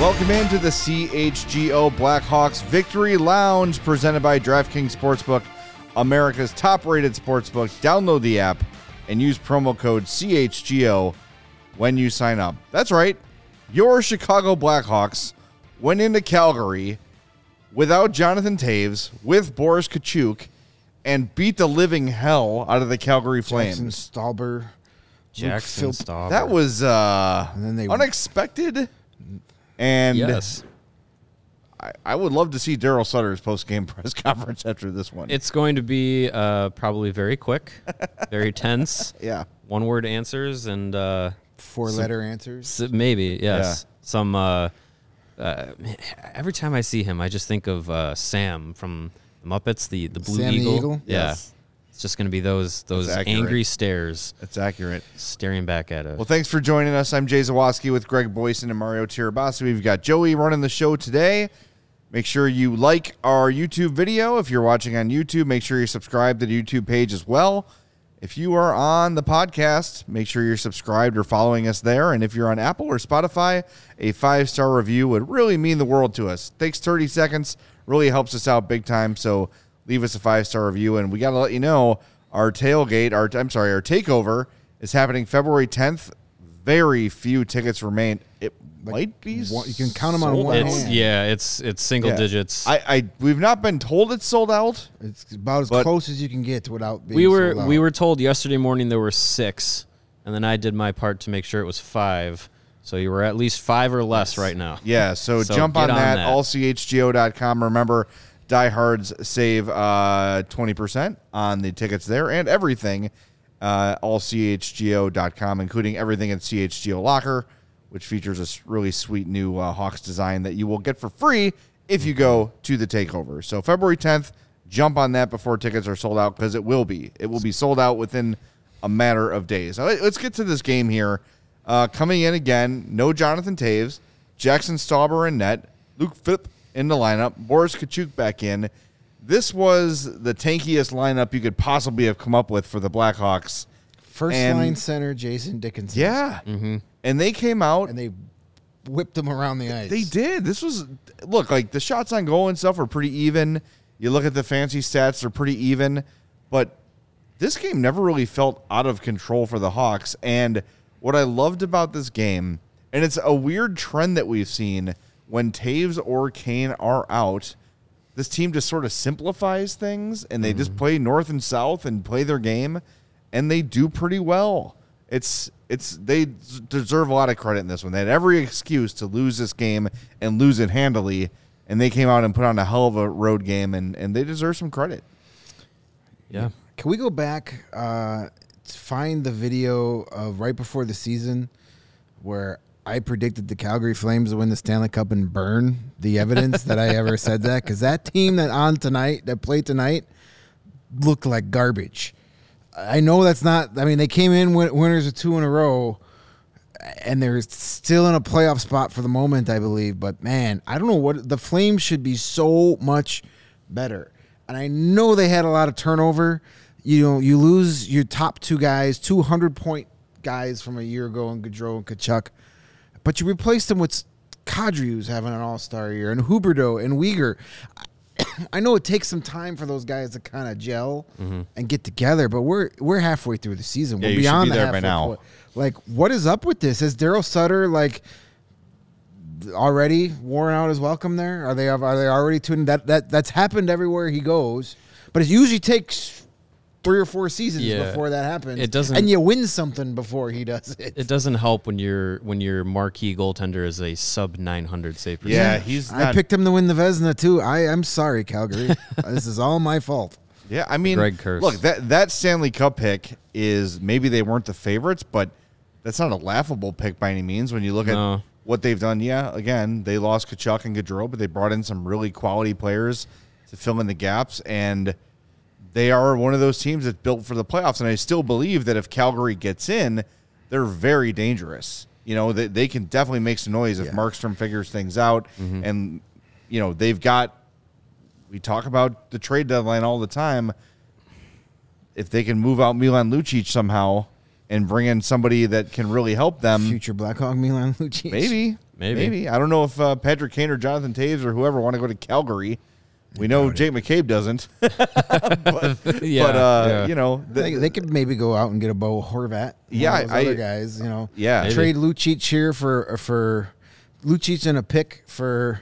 Welcome into the CHGO Blackhawks Victory Lounge presented by DraftKings Sportsbook, America's top rated sportsbook. Download the app and use promo code CHGO when you sign up. That's right. Your Chicago Blackhawks went into Calgary without Jonathan Toews, with Boris Katchouk, and beat the living hell out of the Calgary Flames. Jackson Flames. Stauber. Jackson Phil- Stauber. That was uh, And then they- unexpected. And yes. I, I would love to see Daryl Sutter's post game press conference after this one. It's going to be uh, probably very quick, very tense. yeah. One word answers and uh, Four letter answers. s- maybe yes, some. Uh, uh, every time I see him, I just think of uh, Sam from the Muppets, the the Blue Sam the Eagle. Eagle? Yeah, Yes. It's just going to be those those angry stares That's accurate. staring back at us. Well, thanks for joining us. I'm Jay Zawaski with Greg Boysen and Mario Tirabassi. We've got Joey running the show today. Make sure you like our YouTube video. If you're watching on YouTube, make sure you subscribe to the YouTube page as well. If you are on the podcast, make sure you're subscribed or following us there. And if you're on Apple or Spotify, a five star review would really mean the world to us. Takes 30 seconds, really helps us out big time. So leave us a five star review. And we got to let you know our tailgate, our I'm sorry, our takeover is happening February 10th. Very few tickets remain. It might be one- you can count them on one out. it's hand. yeah, it's it's single Yeah. digits. I, I we've not been told it's sold out. It's about as close as you can get to without being we were sold out. we were told yesterday morning there were six, and then I did my part to make sure it was five. So you were at least five or less right now. Yeah, so, So jump on on that, that. allchgo.com. Remember, diehards save uh, 20% on the tickets there and everything. Uh, allchgo.com, including everything at CHGO Locker, which features a really sweet new uh, Hawks design that you will get for free if you go to the takeover. So February 10th, jump on that before tickets are sold out because it will be. It will be sold out within a matter of days. Let- let's get to this game here. Uh, coming in again, no Jonathan Toews, Jaxson Stauber and net, Luke Philp in the lineup, Boris Katchouk back in. This was the tankiest lineup you could possibly have come up with for the Blackhawks. First and- line center Jason Dickinson. Yeah. Mm-hmm. And they came out And they whipped them around the ice. They did. This was look like the shots on goal and stuff are pretty even. You look at the fancy stats; they're pretty even. But this game never really felt out of control for the Hawks. And what I loved about this game, and it's a weird trend that we've seen when Toews or Kane are out, this team just sort of simplifies things and they just play north and south and play their game, and they do pretty well. It's it's they deserve a lot of credit in this one. They had every excuse to lose this game and lose it handily, and they came out and put on a hell of a road game, and and they deserve some credit. Yeah. Can we go back, uh, to find the video of right before the season where I predicted the Calgary Flames to win the Stanley Cup and burn the evidence that I ever said that? Because that team that on tonight, that played tonight, looked like garbage. I know that's not, I mean, they came in win- winners of two in a row and they're still in a playoff spot for the moment, I believe. But man, I don't know what the Flames should be so much better. And I know they had a lot of turnover. You know, you lose your top two guys, two hundred point guys from a year ago in Gaudreau and Tkachuk, but you replaced them with Kadri, who's having an All Star year, and Huberdeau and Weegar. I know it takes some time for those guys to kind of gel mm-hmm. and get together, but we're we're halfway through the season. Yeah, we're beyond be the there by halfway now. point. Like, what is up with this? Is Daryl Sutter like already worn out his welcome there? Are they are they already tuned? That that that's happened everywhere he goes, but it usually takes three or four seasons Yeah. before that happens. It doesn't- and you win something before he does it. It doesn't help when your when your marquee goaltender is a sub 900 save percentage. Yeah, he's I picked him to win the Vezina too. I I'm sorry, Calgary. this is all my fault. Yeah, I mean, Greg curse. look that that Stanley Cup pick is maybe they weren't the favorites, but that's not a laughable pick by any means. When you look at what they've done, yeah, again they lost Tkachuk and Gaudreau, but they brought in some really quality players to fill in the gaps, and they are one of those teams that's built for the playoffs. And I still believe that if Calgary gets in, they're very dangerous. You know, they, they can definitely make some noise if Yeah. Markstrom figures things out, and you know they've got we talk about the trade deadline all the time. If they can move out Milan Lucic somehow and bring in somebody that can really help them, Future Blackhawk Milan Lucic. maybe Maybe. Maybe. I don't know if uh, Patrick Kane or Jonathan Toews or whoever want to go to Calgary. We know Jake McCabe doesn't. but, Yeah, but uh, yeah. you know, the- They, they could maybe go out and get a Bo Horvat. Yeah, one of those I- other guys. You know, Yeah. Maybe. Trade Lucic here for for Lucic and a pick for.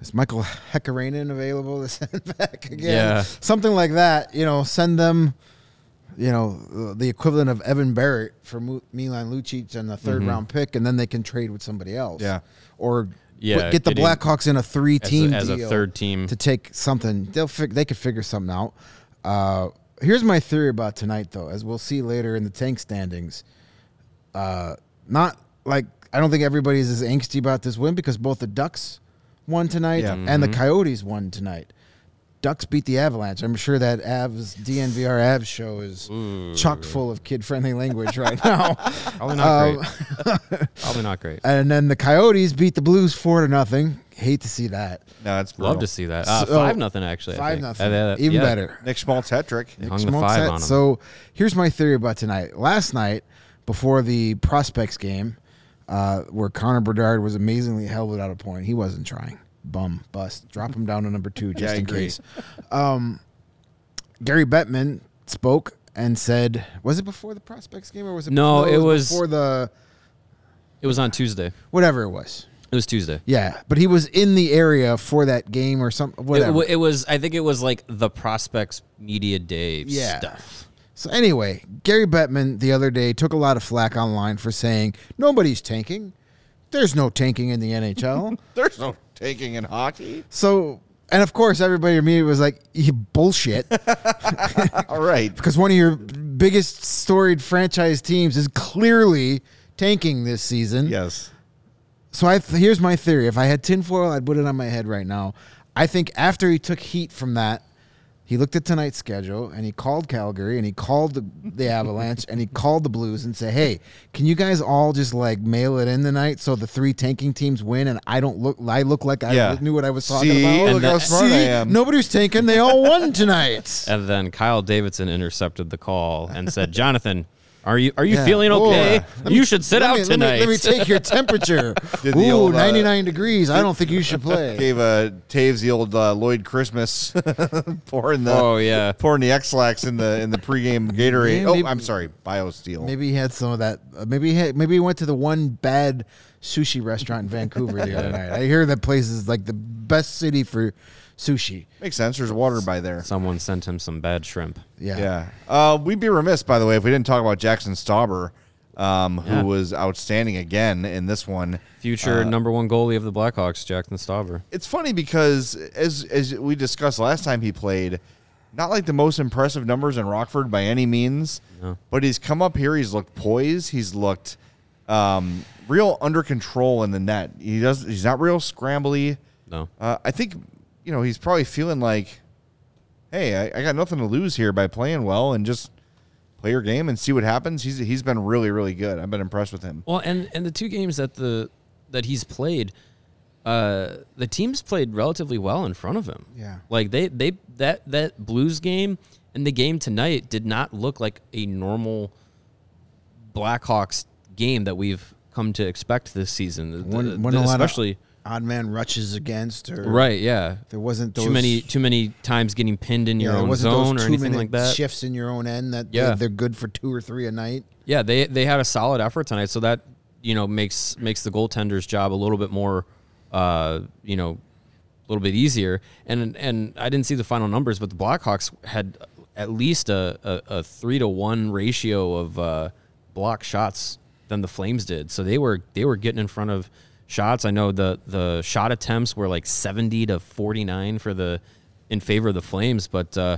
Is Michael Hekarainen available to send back again? Yeah. something like that. You know, send them. You know, the equivalent of Evan Barratt for Mu- Milan Lucic and the 3rd round pick, and then they can trade with somebody else. Yeah. or Yeah, get the Blackhawks in a three team as a third team. to take something. They'll fig- they could figure something out. Uh, here's my theory about tonight, though, as we'll see later in the tank standings. Uh, not like I don't think everybody's as angsty about this win because both the Ducks won tonight Yeah. and the Coyotes won tonight. Ducks beat the Avalanche. I'm sure that Avs DNVR Avs show is chock full of kid friendly language right now. Probably not great. Probably not great. and then the Coyotes beat the Blues four to nothing. Hate to see that. no, it's Love to see that. Uh, So- five nothing actually. I Five think. nothing. Uh, Even yeah. better. Nick Schmaltz hat trick. Hung the Smoke five set. So here's my theory about tonight. Last night, before the prospects game, uh, where Connor Bedard was amazingly held without a point, he wasn't trying. Bum, bust. Drop him down to number two just Yeah, in case. Um, Gary Bettman spoke and said, "Was it before the prospects game or was it? No, it was- before the It was on Tuesday. whatever it was." It was Tuesday. Yeah, but he was in the area for that game or something. It, Whatever. wa- it was. I think it was like the prospects media day Yeah. stuff. So anyway, Gary Bettman the other day took a lot of flack online for saying nobody's tanking. There's no tanking in the NHL. There's no taking in hockey. so, and of course, everybody immediately was like, "You bullshit," All right. because one of your biggest storied franchise teams is clearly tanking this season. Yes. So I here's my theory. If I had tinfoil, I'd put it on my head right now. I think after he took heat from that, he looked at tonight's schedule and he called Calgary and he called the, the Avalanche and he called the Blues and said, "Hey, can you guys all just like mail it in tonight so the three tanking teams win and I don't look I look like I Yeah. knew what I was talking See? about." Oh, look how And smart I See, am. nobody's tanking. They all won tonight. And then Kyle Davidson intercepted the call and said, "Jonathan, are you are you Yeah. feeling okay? uh, you me- should sit out me, let me- tonight." Let me, take your temperature. Did Ooh, old, uh, 99 degrees. I don't think you should play. Gave uh, Toews the old uh, Lloyd Christmas pouring the oh yeah. pouring the Ex-Lax in the in the pregame Gatorade. Yeah, oh, maybe- I'm sorry, BioSteel. Maybe he had some of that. Uh, maybe he had, maybe he went to the one bad sushi restaurant in Vancouver the other night. I hear that place is like the best city for sushi. Makes sense. There's water by there. Someone sent him some bad shrimp. Yeah. Yeah. Uh, we'd be remiss, by the way, if we didn't talk about Jaxson Stauber, um, who Yeah. was outstanding again in this one. Future number one goalie of the Blackhawks, Jaxson Stauber. It's funny because as as we discussed last time he played, not like the most impressive numbers in Rockford by any means, No. but he's come up here. He's looked poised. He's looked um, real under control in the net. He does. He's not real scrambly. No. Uh, I think you know he's probably feeling like, hey, I, I got nothing to lose here by playing well and just play your game and see what happens. He's he's been really really good. I've been impressed with him. Well, and and the two games that the that he's played, uh, the teams played relatively well in front of him. Yeah. like they they that that Blues game and the game tonight did not look like a normal Blackhawks game that we've come to expect this season. The- One, the- a lot especially odd man rushes against, or right, yeah. There wasn't too many too many times getting pinned in yeah, your own zone or anything like that. Shifts in your own end that Yeah. they're, they're good for two or three a night. Yeah, they they had a solid effort tonight, so that you know makes makes the goaltender's job a little bit more, uh, you know, a little bit easier. And and I didn't see the final numbers, but the Blackhawks had at least a a, a three to one ratio of uh, block shots than the Flames did. So they were they were getting in front of shots. I know the the shot attempts were like seventy to forty nine for the in favor of the Flames, but uh,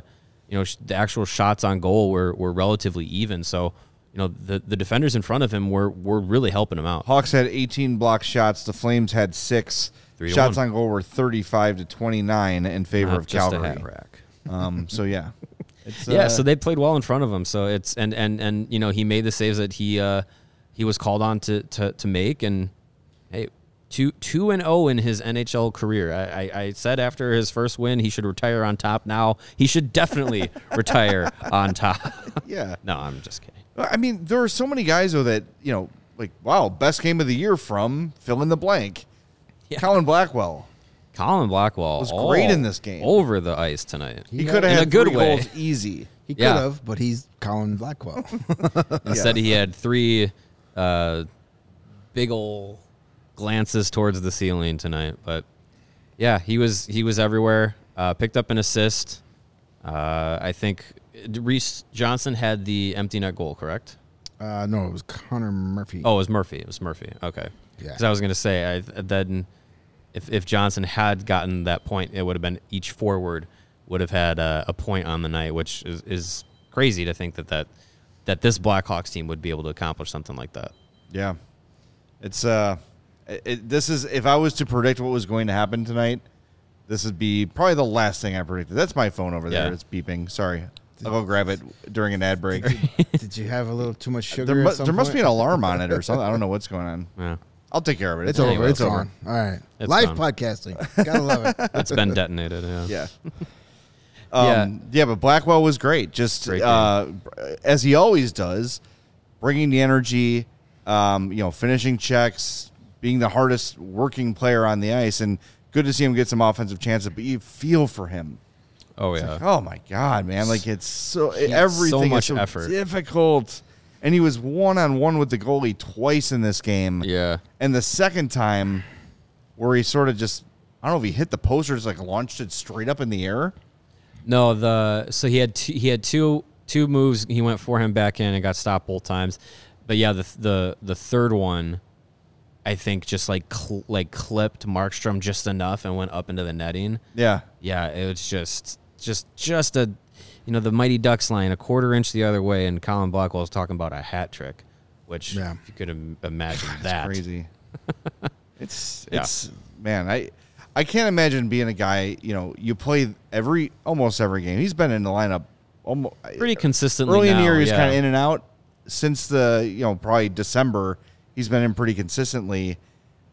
you know the actual shots on goal were were relatively even. So you know the the defenders in front of him were were really helping him out. Hawks had 18 block shots. The Flames had six. Shots one. on goal were 35 to 29 in favor Not of Calgary. Um, so yeah, it's, yeah, uh, so they played well in front of him. So it's and and and you know he made the saves that he uh, he was called on to to, to make, and hey, two two and zero in his NHL career. I, I I said after his first win he should retire on top. Now he should definitely retire on top. yeah. no, I'm just kidding. I mean, there are so many guys though that you know like, wow, best game of the year from fill in the blank. Yeah. Colin Blackwell. Colin Blackwell Was great in this game. over the ice tonight. He He could in have a had good three way. goals easy. He could Yeah. have, but he's Colin Blackwell. Instead, he had three uh, big ol' glances towards the ceiling tonight. But yeah, he was he was everywhere. Uh, picked up an assist. Uh, I think Reese Johnson had the empty net goal, correct? uh, no, it was Connor Murphy. Oh, it was Murphy. It was Murphy. Okay. Yeah. Because I was gonna say, I then if if Johnson had gotten that point, it would have been each forward would have had a, a point on the night, which is, is crazy to think that that that this Blackhawks team would be able to accomplish something like that. Yeah, it's uh, it, it- this is if I was to predict what was going to happen tonight, this would be probably the last thing I predicted. That's my phone over there. Yeah. It's beeping. Sorry, I'll go grab it during an ad break. Did you have a little too much sugar? there at mu- some there must be an alarm on it or something. I don't know what's going on. Yeah, I'll take care of it. It's over. Anyway, it's it's on. All right. It's Live done. podcasting. Gotta love it. it's been detonated. Yeah. Yeah. Um, yeah. but Blackwell was great. Just Great uh, as he always does, bringing the energy, um, you know, finishing checks, being the hardest working player on the ice, and good to see him get some offensive chances. But you feel for him. Oh yeah. like, oh my god, man! Like it's so had everything so much is so effort. difficult. And he was one on one with the goalie twice in this game. Yeah. And the second time, where he sort of just, I don't know if he hit the post or just like launched it straight up in the air. No, the so he had two, he had two two moves. He went for him back in and got stopped both times. But yeah, the the the third one, I think just like cl- like clipped Markstrom just enough and went up into the netting. Yeah. Yeah, it was just just just a you know the mighty Ducks line a quarter inch the other way, and Colin Blackwell was talking about a hat trick, which Yeah. you could im- imagine It's that. crazy. it's Yeah. it's man, I I can't imagine being a guy. You know, you play every almost every game. He's been in the lineup almost Pretty consistently. early in the now, year. He's yeah. kind of in and out since the you know probably December. He's been in pretty consistently,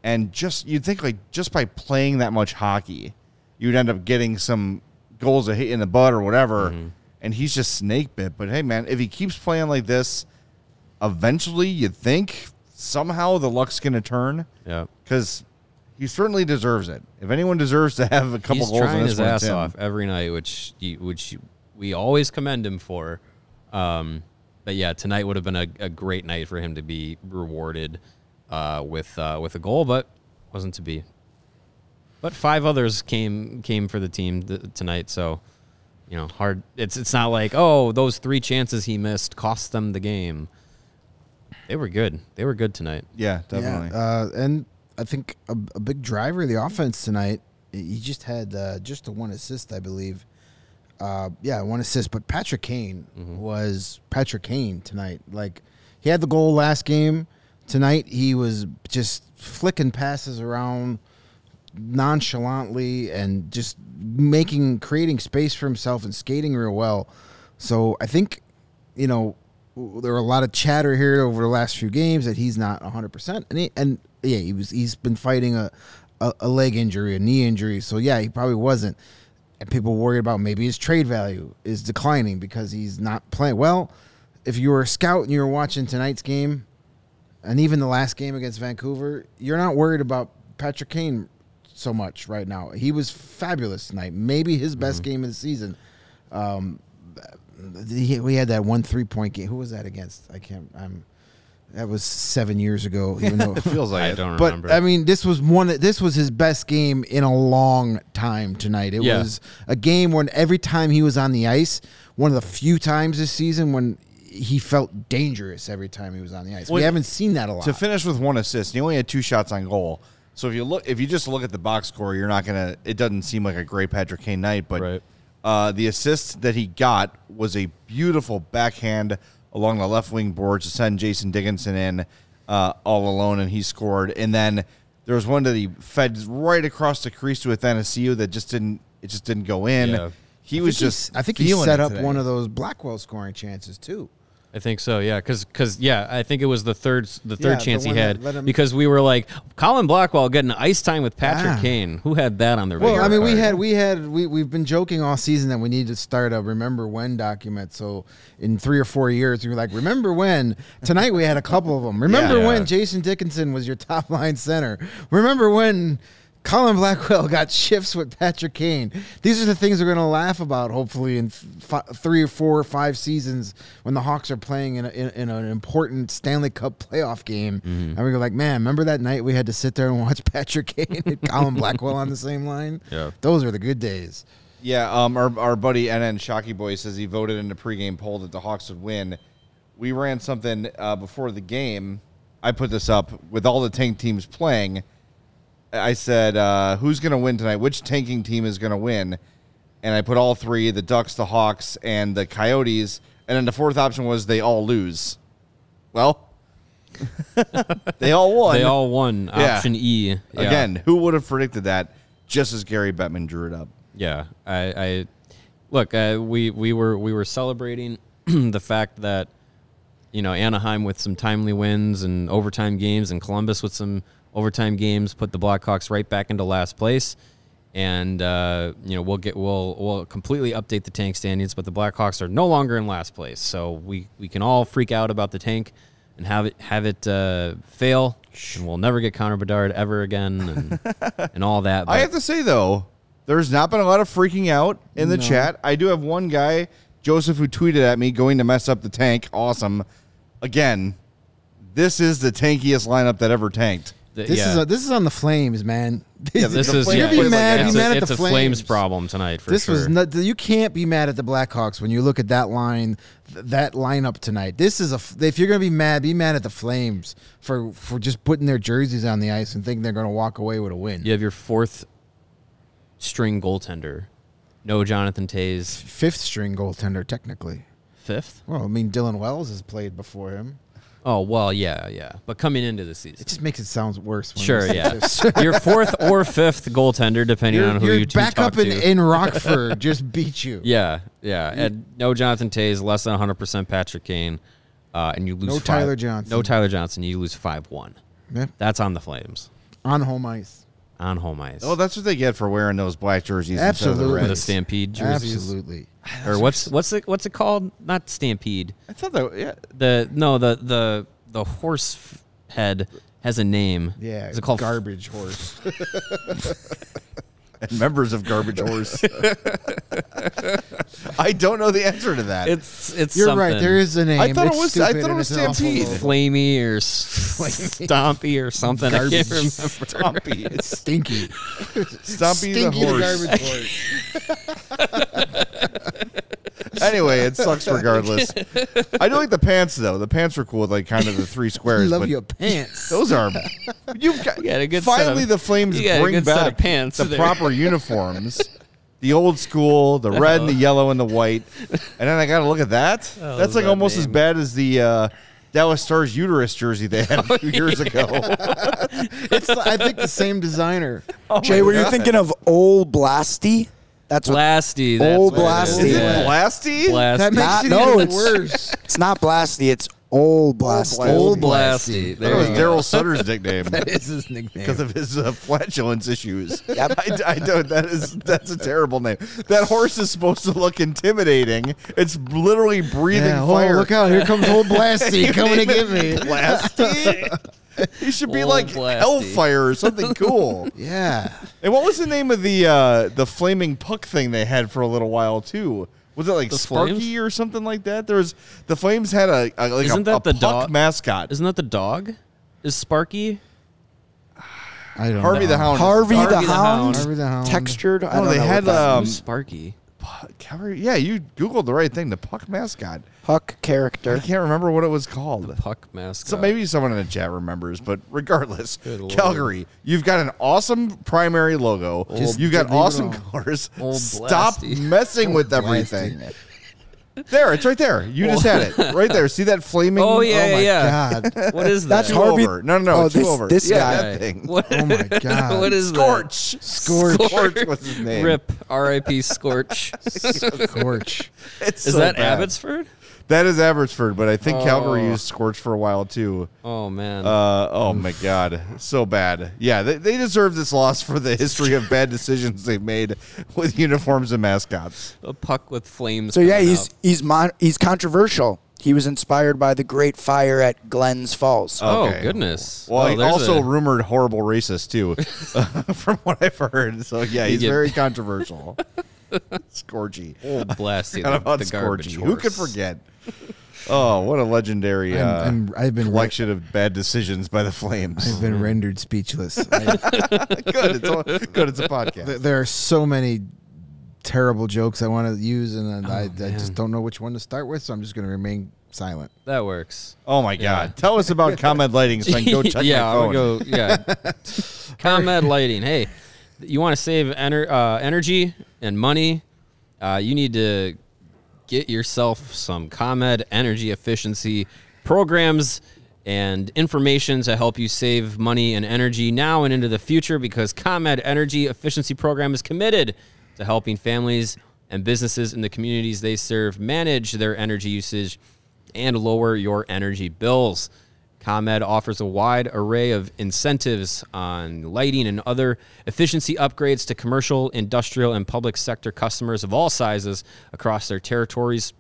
and just you'd think like just by playing that much hockey, you'd end up getting some goals a hit in the butt or whatever. Mm-hmm. And he's just snake bit. But hey, man, if he keeps playing like this, eventually you'd think somehow the luck's going to turn Yeah. because he certainly deserves it. If anyone deserves to have a couple He's goals in trying this his one, ass it's him. off every night, which you, which we always commend him for. Um, but yeah, tonight would have been a, a great night for him to be rewarded uh, with uh, with a goal, but wasn't to be. But five others came came for the team th- tonight, so you know, hard. It's it's not like oh those three chances he missed cost them the game. They were good. They were good tonight. Yeah, definitely. Yeah, uh, and I think a, a big driver of the offense tonight. He just had uh, just the one assist, I believe. Uh, yeah, one assist. But Patrick Kane was Patrick Kane tonight. Like he had the goal last game. Tonight he was just flicking passes around nonchalantly and just making creating space for himself and skating real well. So I think you know there were a lot of chatter here over the last few games that he's not 100% and he, and yeah he was he's been fighting a, a a leg injury a knee injury so yeah he probably wasn't and people worried about maybe his trade value is declining because he's not playing well if you were a scout and you were watching tonight's game and even the last game against Vancouver you're not worried about Patrick Kane so much right now he was fabulous tonight maybe his best mm-hmm. game of the season um, he, we had that one three point game. Who was that against? I can't. I'm. That was seven years ago. Even though, it feels like I it. don't but remember. I mean, this was one. This was his best game in a long time tonight. It Yeah. was a game when every time he was on the ice, one of the few times this season when he felt dangerous every time he was on the ice. we haven't seen that a lot. to finish with one assist. He only had two shots on goal. So if you look, if you just look at the box score, you're not gonna. It doesn't seem like a great Patrick Kane night, but Right. uh, the assist that he got was a beautiful backhand along the left wing board to send Jason Dickinson in uh, all alone, and he scored. And then there was one that he fed right across the crease with Athanasiu that just didn't. It just didn't go in. Yeah. He I was just. I think he set up today. one of those Blackwell scoring chances too. I think so, yeah, because yeah, I think it was the third the third Yeah, the chance he had him- because we were like Colin Blackwell getting ice time with Patrick Ah. Kane. Who had that on their Well, I mean, we had we had we we've been joking all season that we need to start a remember when document. So in three or four years, we were like, remember when? Tonight we had a couple of them. Remember Yeah. when Jason Dickinson was your top line center? Remember when? Colin Blackwell got shifts with Patrick Kane. These are the things we're going to laugh about, hopefully, in f- three or four or five seasons when the Hawks are playing in, a, in, in an important Stanley Cup playoff game. And we go like, man, remember that night we had to sit there and watch Patrick Kane and Colin Blackwell on the same line? Yeah. Those are the good days. Yeah, um, our, our buddy NN Shocky Boy says he voted in the pregame poll that the Hawks would win. We ran something uh, before the game. I put this up with all the tank teams playing. I said, uh, who's going to win tonight? Which tanking team is going to win? And I put all three the Ducks, the Hawks, and the Coyotes. And then the fourth option was they all lose. Well, they all won. They all won. Yeah. Option E Yeah. Again, who would have predicted that just as Gary Bettman drew it up? Yeah, I, I look. Uh, we we were we were celebrating the fact that you know Anaheim with some timely wins and overtime games, and Columbus with some overtime games put the Blackhawks right back into last place. And uh, you know we'll get we'll we'll completely update the tank standings, but the Blackhawks are no longer in last place. So we we can all freak out about the tank and have it have it uh, fail, and we'll never get Connor Bedard ever again, and, and all that. I have to say though, there's not been a lot of freaking out in the No. chat. I do have one guy, Joseph, who tweeted at me going to mess up the tank. Awesome. Again, this is the tankiest lineup that ever tanked. The- This yeah. is a, this is on the Flames, man. Yeah, This is yeah, You're mad. Be mad a, at the Flames Flames. problem tonight for this sure. was not. You can't be mad at the Blackhawks when you look at that line, that lineup tonight. This is a. If you're gonna be mad, be mad at the Flames for for just putting their jerseys on the ice and thinking they're gonna walk away with a win. you have your fourth string goaltender, no Jonathan Toews. Fifth string goaltender, technically. Fifth? Well, I mean, Dylan Wells has played before him. Oh well, yeah, yeah. But coming into the season, It just makes it sound worse. When sure, you say yeah. fifth. your fourth or fifth goaltender, depending your on who your you two backup talk in, to. in Rockford just beat you. yeah, yeah. And no Jonathan Toews, less than 100 percent Patrick Kane, uh, and you lose. No five- Tyler Johnson. No Tyler Johnson. You lose five one. Yeah. That's on the Flames on home ice. on home ice. Oh, that's what they get for wearing those black jerseys. instead of the Absolutely. red. the Stampede jerseys. Absolutely. Ah, or what's what's it what's it called? Not Stampede. I thought that. Yeah, The no the the the horse f- head has a name. Yeah. Is it called garbage horse? and members of Garbage Horse. I don't know the answer to that. It's it's You're something. right. There is a name. I thought it was- I thought it was it's Stampede. Flamey or Stompy or something. I can't remember. Stompy. It's stinky. Stompy the Stinky horse. garbage horse. Anyway, it sucks regardless. I do like the pants though. The pants were cool with like kind of the three squares. I love but your pants. Those are you've got, You got a good finally of- the Flames you got a bring good set back of pants the there. proper uniforms. The old school, the red and the yellow and the white. And then I got to look at that. Oh, That's like that almost as bad as the uh, Dallas Stars uterus jersey they had a few years ago. It's I think the same designer. Jay, were you thinking of Old Blasty? That's what. Blasty. That's Old what it Blasty. is. Is Yeah. it Blasty? Blasty. That makes Not- it no, even it's- worse. It's not Blasty. It's Old Blasty. Blasty. Old Blasty. Blasty. That was you go. Daryl Sutter's nickname. That is his nickname. because of his uh, flatulence issues. Yep. I, I don't. That is that's a terrible name. That horse is supposed to look intimidating. It's literally breathing yeah, oh, fire. look out! Here comes old Blasty coming to get me. Blasty. He should be Old like Blasty. Hellfire or something cool. Yeah, And what was the name of the uh, the flaming puck thing they had for a little while too? Was it like The Sparky Flames? or something like that? There was the Flames had a, a like Isn't a, that a the puck dog- mascot. Isn't that the dog? Is Sparky? I don't Harvey know. the Hound. Harvey, Harvey the, the Hound. Hound. Harvey the Hound. Textured. I No, don't they know had, what that um, means. Sparky? Puck- Yeah, you googled the right thing. The puck mascot. puck character. I can't remember what it was called. The Puck mascot. So maybe someone in the chat remembers, but regardless, Good lord. Calgary, you've got an awesome primary logo. Just you've got awesome colors. Stop Blasty. messing with everything. There, it's right there. You just had it right there. See that flaming? Oh yeah, Oh my yeah. god! What is that? That's two Harvey- over. No, no, no, Oh, two this- over. this yeah, guy. that thing. What, Oh my god! what is Scorch. Scorch. Scorch was his name. Rip. R.I.P. Scorch. Scorch. It's Is so that bad. Abbotsford? That is Abbotsford, but I think Calgary Oh. used Scorch for a while too. Oh man. Uh, oh my God, so bad. Yeah, they, they deserve this loss for the history of bad decisions they've made with uniforms and mascots. a puck with flames. So yeah, he's out. he's mon- he's controversial. He was inspired by the Great Fire at Glens Falls. Oh goodness. Well, Oh, he also a- rumored horrible racist too, from what I've heard. So yeah, he's get- very controversial. Scorgy. old blasty. Forgot the, about the garbage Scorgy. Who could forget? Oh, what a legendary I'm- uh, I'm- I've been re- collection of bad decisions by the Flames. I've been rendered speechless. I- good, it's a, good. It's a podcast. th- there are so many terrible jokes I want to use, and I, I just don't know which one to start with, so I'm just going to remain silent. That works. Oh my God! Tell us about ComEd lighting so I can go check yeah, my I phone. would go. Yeah, ComEd lighting. Hey, you want to save ener- uh, energy and money? Uh, you need to get yourself some ComEd energy efficiency programs and information to help you save money and energy now and into the future because ComEd Energy Efficiency Program is committed to helping families and businesses in the communities they serve manage their energy usage and lower your energy bills. ComEd offers a wide array of incentives on lighting and other efficiency upgrades to commercial, industrial, and public sector customers of all sizes across their territories.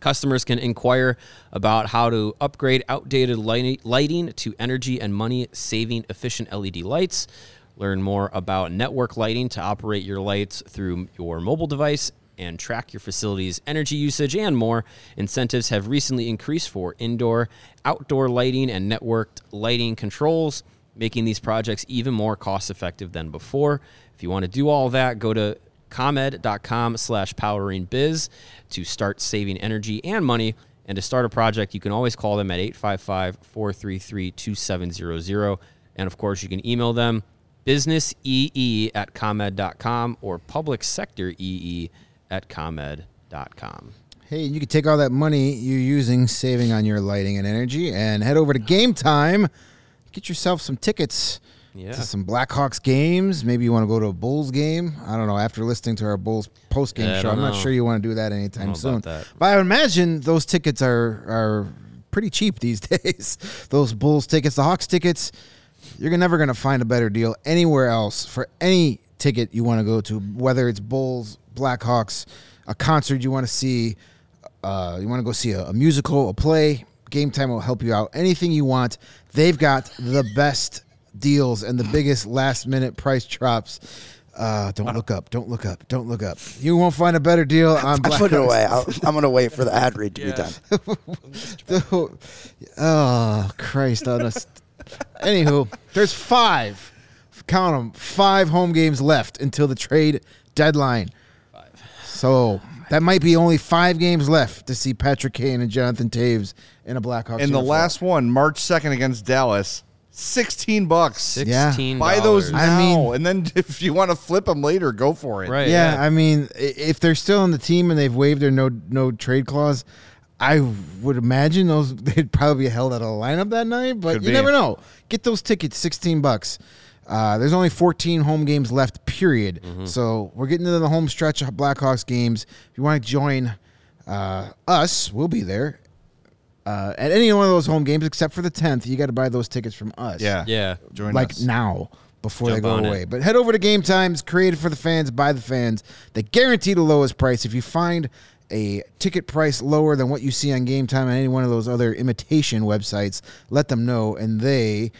Customers can inquire about how to upgrade outdated lighting to energy and money saving efficient LED lights. Learn more about network lighting to operate your lights through your mobile device and track your facility's energy usage and more. Incentives have recently increased for indoor, outdoor lighting, and networked lighting controls, making these projects even more cost effective than before. If you want to do all that, go to comed.com slash powering biz to start saving energy and money. And to start a project, you can always call them at 855 433 2700. And of course, you can email them businessee at comed.com or public sector ee at comed.com. Hey, you can take all that money you're using saving on your lighting and energy and head over to Game Time. Get yourself some tickets Yeah. to some Blackhawks games. Maybe you want to go to a Bulls game. I don't know. After listening to our Bulls post game Yeah, show, I'm don't sure you want to do that anytime soon. that. But I would imagine those tickets are are pretty cheap these days. those Bulls tickets, the Hawks tickets, you're never going to find a better deal anywhere else for any ticket you want to go to, whether it's Bulls, Blackhawks, a concert you want to see, uh, you want to go see a, a musical, a play. Game Time will help you out. Anything you want, they've got the best deals and the biggest last minute price drops. Uh, don't look up. Don't look up. Don't look up. You won't find a better deal on I put it Blackhawks. away. I'll, I'm going to wait for the ad read to be done. oh Christ on us. Anywho, there's five. Count them. Five home games left until the trade deadline. So that might be only five games left to see Patrick Kane and Jonathan Toews in a Blackhawks. And the uniform. last one, March second against Dallas, sixteen bucks. Yeah. $16. Buy those I now, mean- and then if you want to flip them later, go for it. Right. Yeah, I mean, i- if they're still on the team and they've waived their no no trade clause, I would imagine those they'd probably be held out of the lineup that night. But Could you be. never know. Get those tickets, sixteen bucks. Uh, there's only 14 home games left. Period. So we're getting into the home stretch of Blackhawks games. If you want to join uh, us, we'll be there. Uh, at any one of those home games, except for the 10th, you got to buy those tickets from us Yeah. Yeah. Join like us. now before they go on it. away. But head over to Game Times, created for the fans, by the fans. They guarantee the lowest price. If you find a ticket price lower than what you see on Game Time and any one of those other imitation websites, let them know, and they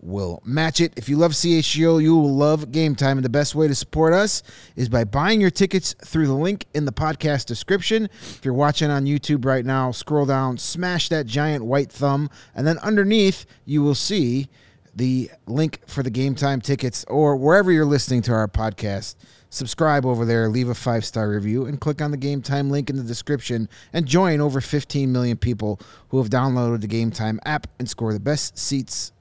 will match it. If you love CHGO, you will love Game Time, and the best way to support us is by buying your tickets through the link in the podcast description. If you're watching on YouTube right now, scroll down, smash that giant white thumb, and then underneath you will see the link for the Game Time tickets, or wherever you're listening to our podcast. Subscribe over there, leave a five star review, and click on the Game Time link in the description and join over 15 million people who have downloaded the Game Time app and score the best seats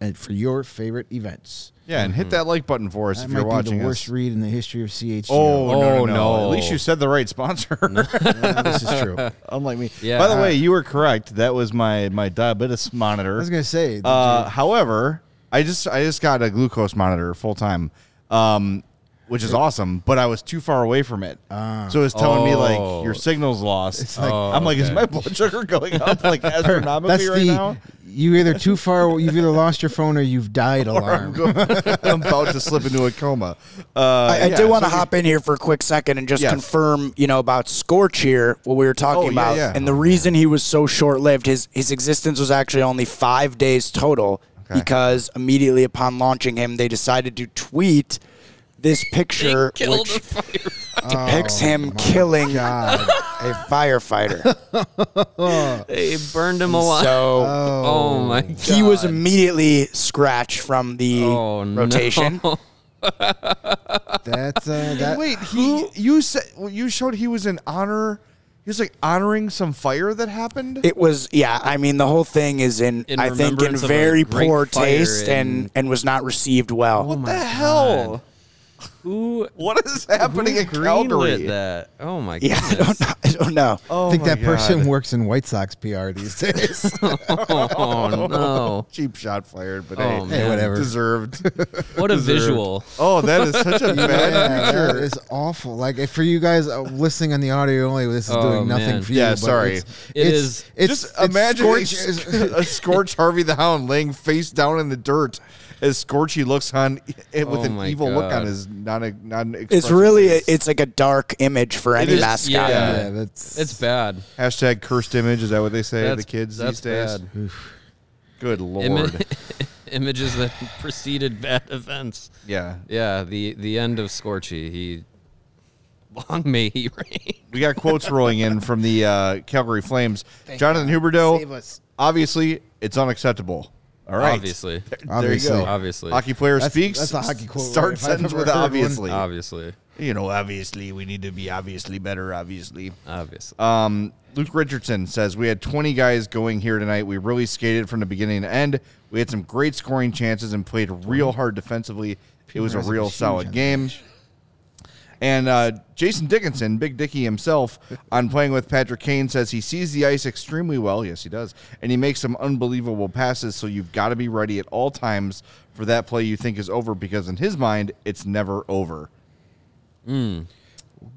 and for your favorite events. Yeah, and hit that like button for us That if you're might be watching the worst us. read in the history of CHGO. Oh, no, no, Oh, no, no. At least you said the right sponsor. Yeah, this is true. I Unlike me. Yeah. By the way, you were correct. That was my my diabetes monitor. I was gonna say, did Uh, however, I just I just got a glucose monitor full time. Um, which is awesome, but I was too far away from it. so it's telling me Oh. like your signal's lost. like- Oh, I'm like, is my blood sugar going up like astronomically That's right the now? you either too far. You've either lost your phone or you've died. Or Alarm. I'm, go- I'm about to slip into a coma. Uh, I, I yeah, do want to so hop in here for a quick second and just Yes. confirm, you know, about Scorch here, what we were talking Oh, yeah, about, yeah. and the reason he was so short-lived. His his existence was actually only five days total, Okay. because immediately upon launching him, they decided to tweet this picture, which depicts Oh, him killing God. a firefighter. They burned him alive. so oh, my god. he was immediately scratched from the oh, no. rotation. That's uh, that. Wait, he you said well, you showed he was in honor. He was like honoring some fire that happened. It was yeah. I mean, the whole thing is in, In I think in remembrance of a very poor taste and and was not received well. what my the hell? God. Who What is happening who in greenlit Calgary? that? Oh my god! Yeah, I don't know. I don't know. Oh I think my that person works in White Sox PR these days. oh no. cheap shot fired, but Oh, hey, man. hey, whatever. deserved. What a Deserved. visual. Oh, that is such a bad Yeah, picture. is awful. Like if for you guys uh, listening on the audio only, this is Oh, doing nothing man. for you. Yeah, sorry. It's, It it's, is- It's, Just it's imagine a, scorch- a Scorch Harvey the Hound laying face down in the dirt as Scorchy looks on it with Oh an my evil look on his non non. It's really a, it's like a dark image for any is- mascot. yeah. yeah, that's It's bad. hashtag cursed image. Is that what they say? That's, the kids that's these days. bad. Good lord. Imi- images that preceded bad events. yeah, Yeah, the the end of Scorchy. He long may he reign. we got quotes rolling in from the uh, Calgary Flames. Jonathan Huberdeau. Save. Obviously, it's unacceptable. All right. Obviously. There Obviously. you go. Obviously. Hockey player That's- speaks. that's a hockey quote Start right, sentence with heard one. obviously. Obviously. You know, obviously, we need to be obviously better. Obviously. Obviously. Um, Luke Richardson says we had 20 guys going here tonight. We really skated from the beginning to end. We had some great scoring chances and played real hard defensively. It was a real solid on the game. And uh, Jason Dickinson, Big Dicky himself, on playing with Patrick Kane, says he sees the ice extremely well. Yes, he does. And he makes some unbelievable passes. So you've got to be ready at all times for that play you think is over because in his mind, it's never over.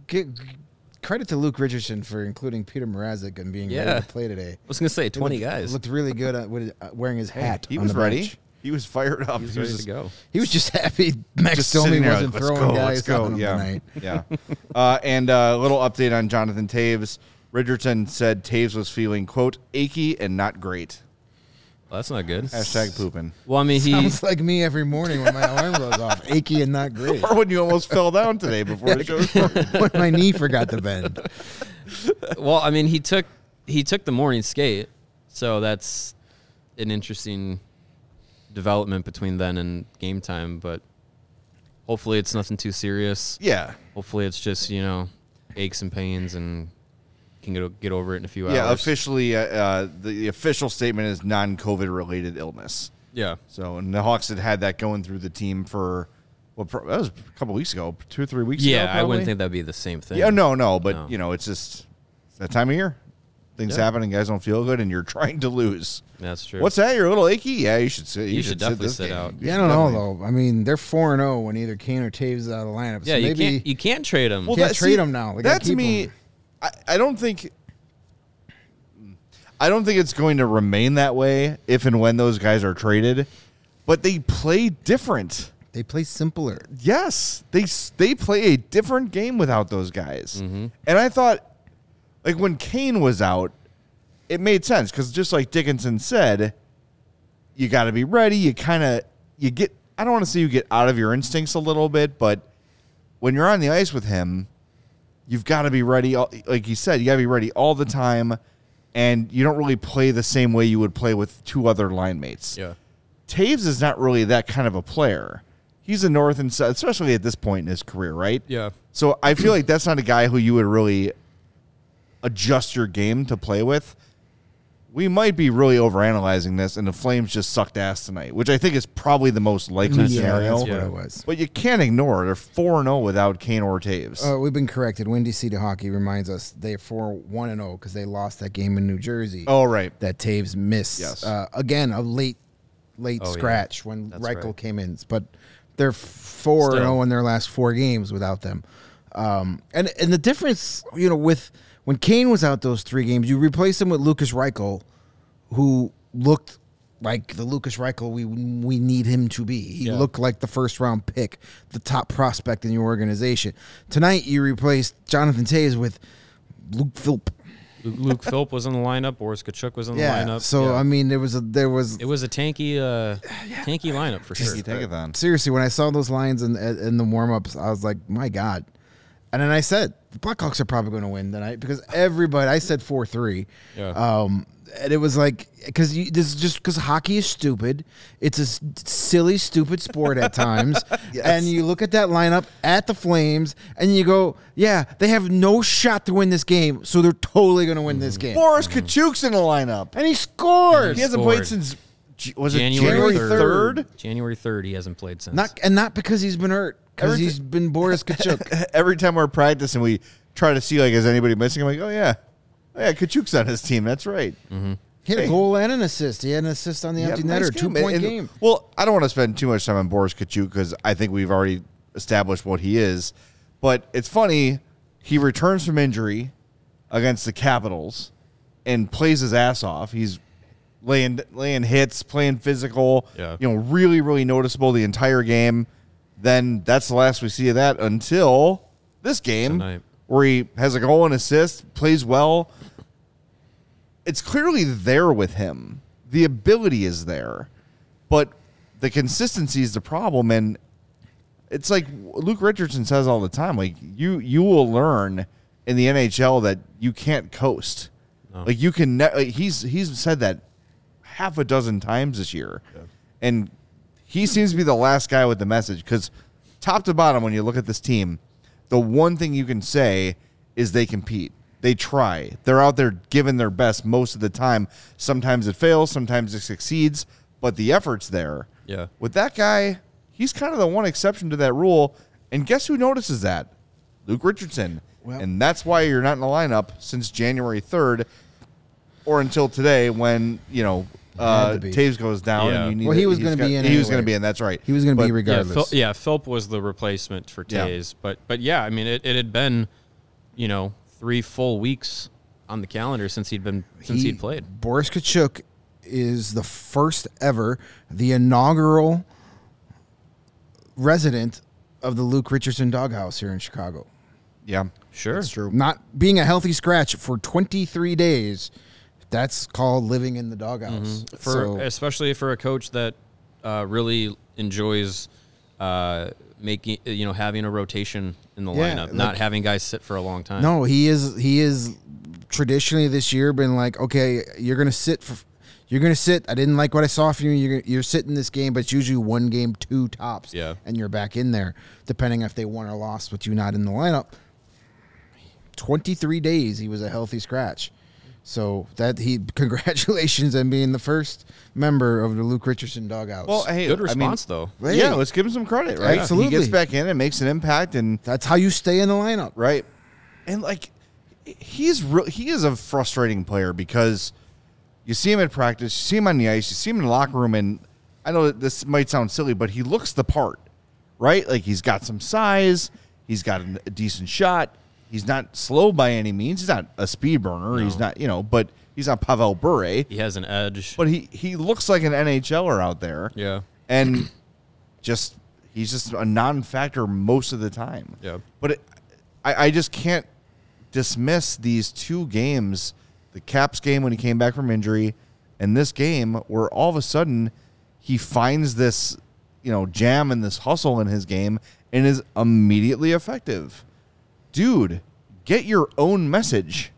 Get, credit to Luke Richardson for including Peter Mrazek and being Yeah. ready to play today. I was gonna say twenty looked, guys. looked really good at, uh, wearing his hat. He on was the ready. bench. He was fired up. He was He ready was to go. He was just happy Max just Domi wasn't like, throwing let's go, guys go. on him yeah. tonight. Yeah. uh, and a little update on Jonathan Toews. Richardson said Toews was feeling, quote, achy and not great. Well, that's not good. Hashtag pooping. Well, I mean, he. Sounds like me every morning when my alarm goes off, achy and not great. Or when you almost fell down today before the show started. when my knee forgot to bend. Well, I mean, he took he took the morning skate, so that's an interesting development between then and game time. But hopefully, it's nothing too serious. Yeah. Hopefully, it's just you know aches and pains and can get get over it in a few hours. Yeah, officially, uh, uh, the official statement is non COVID related illness. Yeah. So, and the Hawks had had that going through the team for, well, that was a couple weeks ago, two or three weeks ago. Yeah, I wouldn't think that'd be the same thing. Yeah, no, no, but No. you know, it's just it's that time of year. Things Yeah. happen and guys don't feel good, and you're trying to lose. that's true. What's that? You're a little achy. Yeah, you should sit. You, You should definitely this sit out. Yeah, I don't know though. I mean, they're four and zero when either Kane or Toews is out of the lineup. Yeah, so you maybe can't you can't trade him. Well, Can't that- trade them now. They gotta That to keep me, 'em. I, I don't think. I don't think it's going to remain that way if and when those guys are traded, but they play different. they play simpler. Yes, they they play a different game without those guys. Mm-hmm. And I thought, like when Kane was out, it made sense because just like Dickinson said, you got to be ready. You kind of you get. I don't want to say you get out of your instincts a little bit, but when you're on the ice with him, you've got to be ready. Like you said, you got to be ready all the time, and you don't really play the same way you would play with two other line mates. yeah. Toews is not really that kind of a player. He's a north and south, especially at this point in his career, right? Yeah. So I feel like that's not a guy who you would really adjust your game to play with. We might be really overanalyzing this, and the Flames just sucked ass tonight, which I think is probably the most likely yeah, scenario. that's what Yeah. it was. But you can't ignore it. They're 4 0 without Kane or Toews. Uh, we've been corrected. Windy City Hockey reminds us they're four one and zero because they lost that game in New Jersey. oh, right. that Toews missed. Yes. Uh, again, a late, late Oh, yeah. scratch when That's Reichel right. came in, but they're 4 0 in their last four games without them. Um, and and the difference, you know, with when Kane was out those three games, you replaced him with Lukas Reichel, who looked like the Lukas Reichel we we need him to be. He Yeah. looked like the first round pick, the top prospect in your organization. Tonight, you replaced Jonathan Toews with Luke Philp. Luke, Luke Philp was in the lineup. Boris Katchouk was in the Yeah. lineup. So Yeah. I mean, there was a there was it was a tanky, uh, tanky lineup for sure. You take it seriously, when I saw those lines in in the warm ups, I was like, my God. And then I said, the Blackhawks are probably going to win tonight because everybody, I said 4 3. Yeah. Um, and it was like, because this is just because hockey is stupid. It's a s- silly, stupid sport at times. And you look at that lineup at the Flames and you go, yeah, they have no shot to win this game. So they're totally going to win this game. Boris Katchouk's in the lineup. And he scored. He hasn't played since J- was it January January third? January third. He hasn't played since. Not, and not because he's been hurt, because Every he's been Boris Katchouk. Every time we're practicing, we try to see like is anybody missing. I'm like, oh yeah, oh, yeah, Katchouk's on his team. That's right. Mm-hmm. He had a goal and an assist. He had an assist on the Yeah, empty nice netter, two game. point And- game. Well, I don't want to spend too much time on Boris Katchouk because I think we've already established what he is. But it's funny, he returns from injury against the Capitals and plays his ass off. He's laying laying hits, playing physical. Yeah. You know, really, really noticeable the entire game. Then that's the last we see of that until this game Tonight. where he has a goal and assist, plays well. It's clearly there with him. The ability is there, but the consistency is the problem. And it's like Luke Richardson says all the time: like you, you will learn in the NHL that you can't coast. Like you can. Ne- like he's he's said that half a dozen times this year, and he seems to be the last guy with the message because top to bottom, when you look at this team, the one thing you can say is they compete. They try. They're out there giving their best most of the time. Sometimes it fails, sometimes it succeeds, but the effort's there. Yeah. With that guy, he's kind of the one exception to that rule. And guess who notices that? Luke Richardson. Well- and that's why you're not in the lineup since January 3rd or until today when, you know, uh. Toews goes down. Yeah. And you need Well, he was gonna be in He was going to be in. That's right. He was going to But- be yeah, regardless. Phil, yeah, Philp was the replacement for Yeah. But but yeah, I mean it, it had been, you know, three full weeks on the calendar since he'd been since He- he'd played. Boris Katchouk is the first ever, the inaugural resident of the Luke Richardson doghouse here in Chicago. Yeah. Sure, That's true. Not being a healthy scratch for 23 days. That's called living in the doghouse. for So- especially for a coach that uh, really enjoys uh, making you know having a rotation in the Yeah, lineup, not like- having guys sit for a long time. No, he is. He is traditionally this year been like, okay, you're gonna sit for, you're gonna sit. I didn't like what I saw from you. You're you're sitting this game, but it's usually one game, two tops. Yeah. and you're back in there, depending if they won or lost with you not in the lineup. Twenty three days, he was a healthy scratch. So that he congratulations on being the first member of the Luke Richardson doghouse. Well, hey, good I mean, response though. Hey. yeah, let's give him some credit, right? Absolutely. He gets back in and makes an impact, and that's how you stay in the lineup. right, and like he's real. He is a frustrating player because you see him at practice, you see him on the ice, you see him in the locker room, and I know that this might sound silly, but he looks the part, right? Like he's got some size, he's got a a decent shot. He's not slow by any means. He's not a speed burner. He's not, you know, but he's not Pavel Bure. He has an edge. But he he looks like an NHLer out there. yeah, and just he's just a non-factor most of the time. Yeah. But it, I, I just can't dismiss these two games, the Caps game when he came back from injury, and this game where all of a sudden he finds this, you know, jam and this hustle in his game and is immediately effective. Dude, get your own message.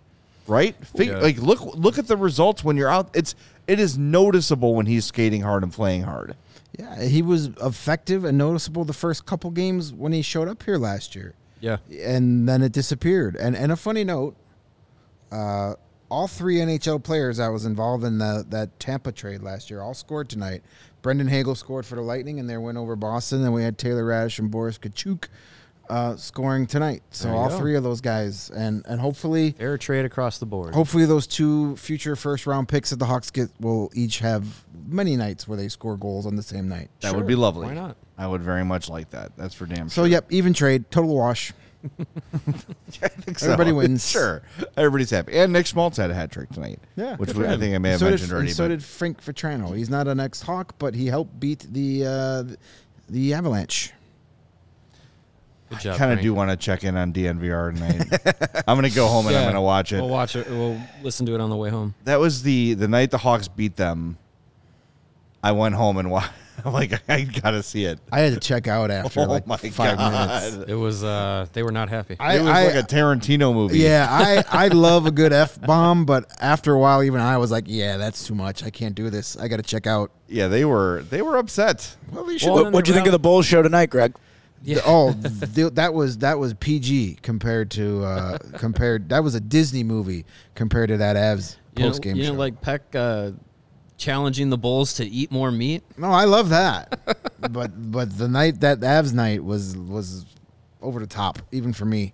Right? Fig- Yeah. Like look look at the results when you're out. It's it is noticeable when he's skating hard and playing hard. Yeah, he was effective and noticeable the first couple games when he showed up here last year. yeah. and then it disappeared. And and a funny note, uh, all three NHL players I was involved in the, that Tampa trade last year all scored tonight. Brandon Hagel scored for the Lightning and their win over Boston, and we had Taylor Raddysh and Boris Katchouk uh, scoring tonight. So all go. three of those guys, and and hopefully. Fair trade across the board. Hopefully, those two future first round picks that the Hawks get will each have many nights where they score goals on the same night. That Sure. would be lovely. Why not? I would very much like that. That's for damn sure. So yep, even trade, total wash. I think so. Everybody wins. sure, everybody's happy. And Nick Schmaltz had a hat trick tonight. Yeah, which we, I think I may have so mentioned did, already. and so but did Frank Vatrano. He's not an ex-Hawk, but he helped beat the uh, the Avalanche. Good job. kind of Frank. do want to check in on DNVR tonight. I'm gonna go home and I'm Yeah. gonna watch it. We'll watch it. We'll listen to it on the way home. that was the the night the Hawks beat them. I went home and watched. I'm like, I gotta see it. I had to check out after oh like my five god! minutes. It was. Uh, they were not happy. I, it was I- like a Tarantino movie. Yeah, I, I love a good f bomb, but after a while, even I was like, yeah, that's too much. I can't do this. I got to check out. yeah. They were they were upset. Well, you should. Well, What, what'd you think of the Bulls show tonight, Greg? Yeah. Oh, th- that was that was PG compared to uh, compared. That was a Disney movie compared to that Avs post game you show. know, like Peck uh, challenging the Bulls to eat more meat. no, I love that, but but the night that Avs night was was over the top, even for me.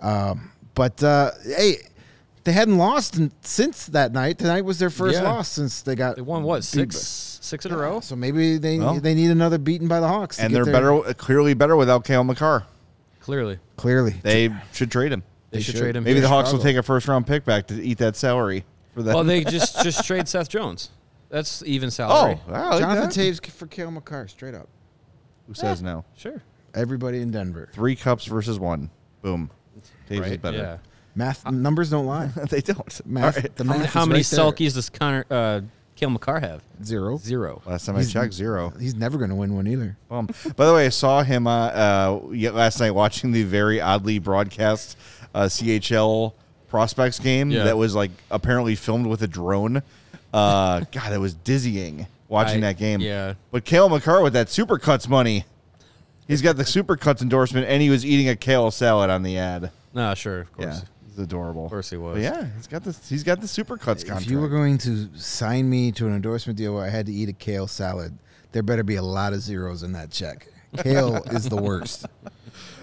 Um, but uh, hey, they hadn't lost in, since that night. Tonight was their first Yeah. loss since they got They won what beat six six in a row. So maybe they Well. they need another beaten by the Hawks. And they're their- better, clearly better without Cale Makar. Clearly, Clearly, They should trade him. they, They should, should. trade him. Maybe the Hawks will take a first round pick back to eat that salary for them. Well, they just just trade Seth Jones. That's even oh, salary. I like Jonathan that. Toews for Cale Makar, straight up. Who says no? Sure. Everybody in Denver. Three cups versus one. Boom. Toews is better. Yeah. Math numbers don't lie. they don't. Math, All right. the How, many- math how is many right Selkes does Connor uh, Cale Makar have? Zero. Zero. Last time I checked, zero. He's never going to win one either. Bum. By the way, I saw him uh, uh, last night watching the very oddly broadcast uh, CHL prospects game Yeah. that was like apparently filmed with a drone. Uh, God, it was dizzying watching I- that game. yeah. But Cale Makar with that Supercuts money, he's got the Supercuts endorsement, and he was eating a kale salad on the ad. Nah, sure. Of course. Yeah, it's adorable. Of course he was. But yeah, he's got the he's got the Supercuts contract. If you were going to sign me to an endorsement deal where I had to eat a kale salad, there better be a lot of zeros in that check. Kale is the worst.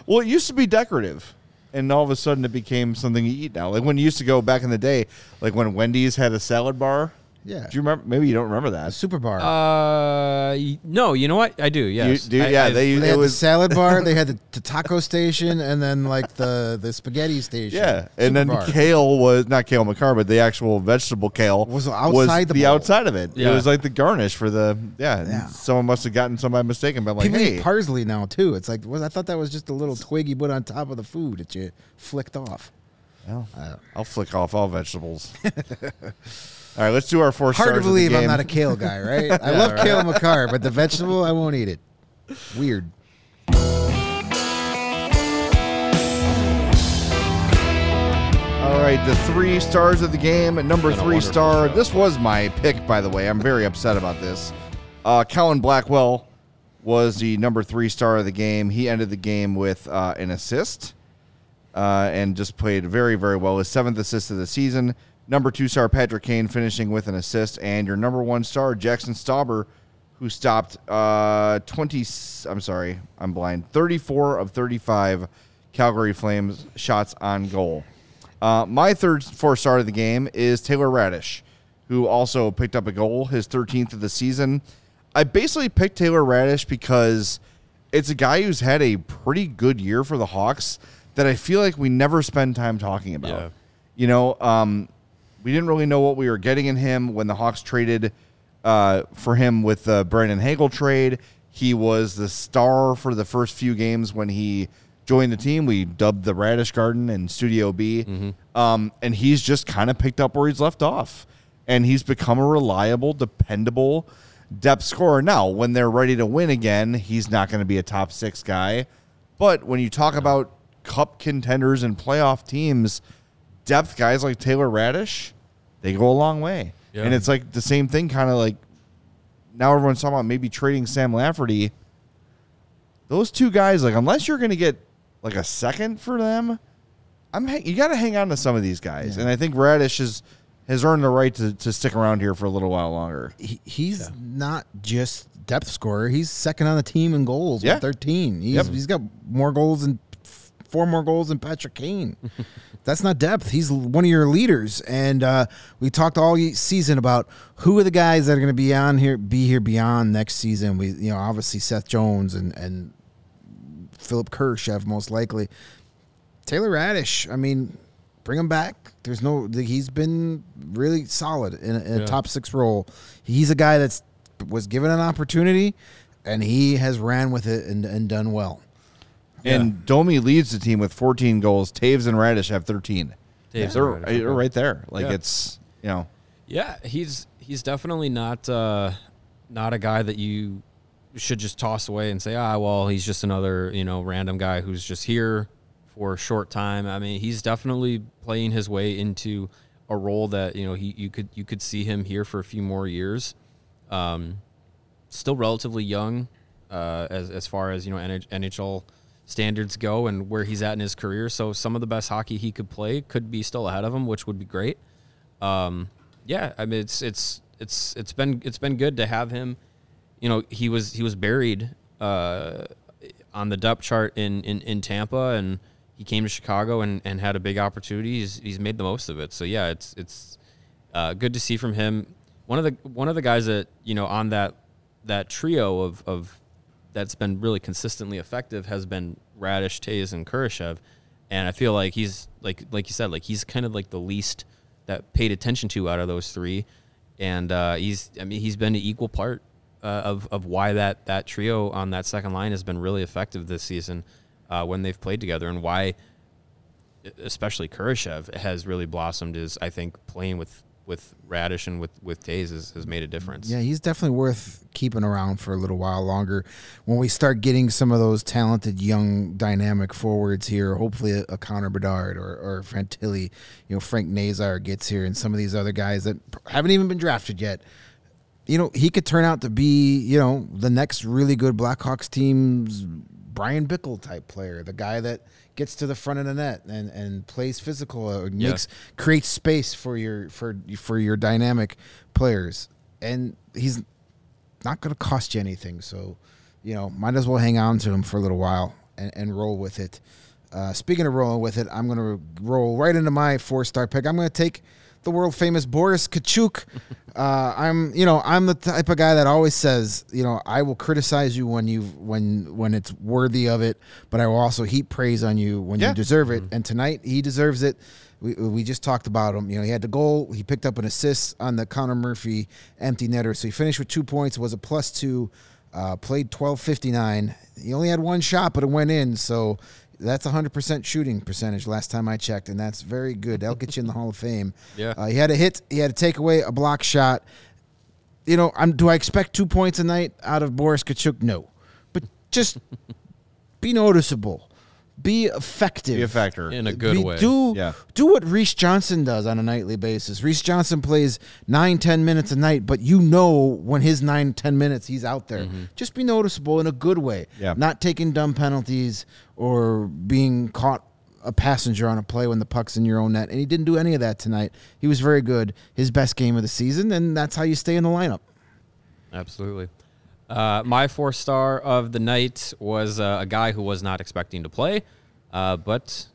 Well, it used to be decorative, and all of a sudden it became something you eat now. Like when you used to go back in the day, like when Wendy's had a salad bar. Yeah. Do you remember? Maybe you don't remember A that. super bar. Uh, y- no. You know what? I do. Yes. You, do, I- yeah, I- they, they it had was the salad bar, they had the, the taco station, and then like the, the spaghetti station. yeah, and then bar. kale was not Cale Makar, but the actual vegetable kale Was outside the the bowl. outside of it. It was like the garnish for the yeah. and Yeah. Someone must have gotten some by mistake and been like, People hey, eat parsley now too. It's like was I thought that was just a little twig you put on top of the food that you flicked off. well, Uh, I'll flick off all vegetables. all right, let's do our four Hard stars to of the believe I'm not a kale guy, right? I love right. Cale Makar, but the vegetable I won't eat it. Weird. All right, the three stars of the game. Number three star. show. This was my pick, by the way. I'm very upset about this. Uh, Colin Blackwell was the number three star of the game. He ended the game with uh, an assist uh, and just played very, very well. His seventh assist of the season. Number two star Patrick Kane finishing with an assist, and your number one star Jaxson Stauber, who stopped uh, 20. I'm sorry, I'm blind. 34 of 35 Calgary Flames shots on goal. Uh, my third four star of the game is Taylor Raddysh, who also picked up a goal, his 13th of the season. I basically picked Taylor Raddysh because it's a guy who's had a pretty good year for the Hawks that I feel like we never spend time talking about. Yeah. You know, um, we didn't really know what we were getting in him when the Hawks traded uh, for him with the Brandon Hagel trade. He was the star for the first few games when he joined the team. We dubbed the Radish Garden and Studio B. Um, and he's just kind of picked up where he's left off. And he's become a reliable, dependable depth scorer. Now, when they're ready to win again, he's not going to be a top six guy. But when you talk about cup contenders and playoff teams, depth guys like Taylor Raddysh, they go a long way. Yeah. And it's like the same thing, kind of like now everyone's talking about maybe trading Sam Lafferty. Those two guys, like unless you're going to get like a second for them, I'm ha- you got to hang on to some of these guys. Yeah. And I think Raddysh has has earned the right to, to stick around here for a little while longer. He, he's not just depth scorer. He's second on the team in goals Yeah. with 13. He's, Yep. he's got more goals than f- four more goals than Patrick Kane. That's not depth. He's one of your leaders, and uh, we talked all season about who are the guys that are going to be on here, be here beyond next season. We, you know, obviously Seth Jones and and Philipp Kurashev most likely. Taylor Raddysh, I mean, bring him back. There's no, he's been really solid in a, in a Yeah. top six role. He's a guy that's was given an opportunity, and he has ran with it and, and done well. And Domi leads the team with 14 goals. Toews and Raddysh have 13. Toews They're, Raddysh, okay. right there. Like Yeah. it's you know Yeah, he's he's definitely not uh, not a guy that you should just toss away and say, ah, well, he's just another you know random guy who's just here for a short time. I mean, he's definitely playing his way into a role that you know he you could you could see him here for a few more years. Um, still relatively young uh, as as far as you know NH- NHL standards go and where he's at in his career. So some of the best hockey he could play could be still ahead of him, which would be great. Um, yeah, I mean it's it's it's it's been it's been good to have him. You know, he was he was buried uh, on the depth chart in, in, in Tampa, and he came to Chicago and, and had a big opportunity. He's, he's made the most of it. So yeah, it's it's uh, good to see from him. One of the one of the guys that you know on that that trio of, of that's been really consistently effective has been Raddysh, Toews, and Kurashev, and I feel like he's like like you said, like he's kind of like the least that paid attention to out of those three, and uh, he's I mean he's been an equal part uh, of of why that that trio on that second line has been really effective this season uh, when they've played together, and why especially Kurashev has really blossomed is I think playing with with Raddysh and with with Toews has, has made a difference. Yeah, he's definitely worth keeping around for a little while longer. When we start getting some of those talented, young, dynamic forwards here, hopefully a, a Connor Bedard or, or Fantilli, you know, Frank Nazar gets here, and some of these other guys that haven't even been drafted yet. You know, he could turn out to be, you know, the next really good Blackhawks team's Bryan Bickell type player, the guy that gets to the front of the net and, and plays physical, uh, Yeah. makes creates space for your for for your dynamic players, and he's not going to cost you anything. So, you know, might as well hang on to him for a little while and, and roll with it. Uh, speaking of rolling with it, I'm going to roll right into my four star pick. I'm going to take the world famous Boris Katchouk. Uh, I'm, you know, I'm the type of guy that always says, you know, I will criticize you when you when when it's worthy of it, but I will also heap praise on you when Yeah. you deserve it. And tonight he deserves it. We, we just talked about him. You know, he had the goal. He picked up an assist on the Connor Murphy empty netter. So he finished with two points. Was a plus two. Uh, played twelve fifty nine. He only had one shot, but it went in. So that's a hundred percent shooting percentage. Last time I checked, and that's very good. That'll get you in the Hall of Fame. Yeah. Uh, he had a hit. He had a takeaway, a block shot. You know, I'm. Do I expect two points a night out of Boris Katchouk? No, but just be noticeable, be effective, be a factor. in a good be- way. Do Yeah. do what Reese Johnson does on a nightly basis. Reese Johnson plays nine, ten minutes a night, but you know when his nine, ten minutes he's out there. Mm-hmm. Just be noticeable in a good way. Yeah. Not taking dumb penalties or being caught a passenger on a play when the puck's in your own net. And he didn't do any of that tonight. He was very good. His best game of the season, and that's how you stay in the lineup. Absolutely. Uh, my four star of the night was uh, a guy who was not expecting to play, uh, but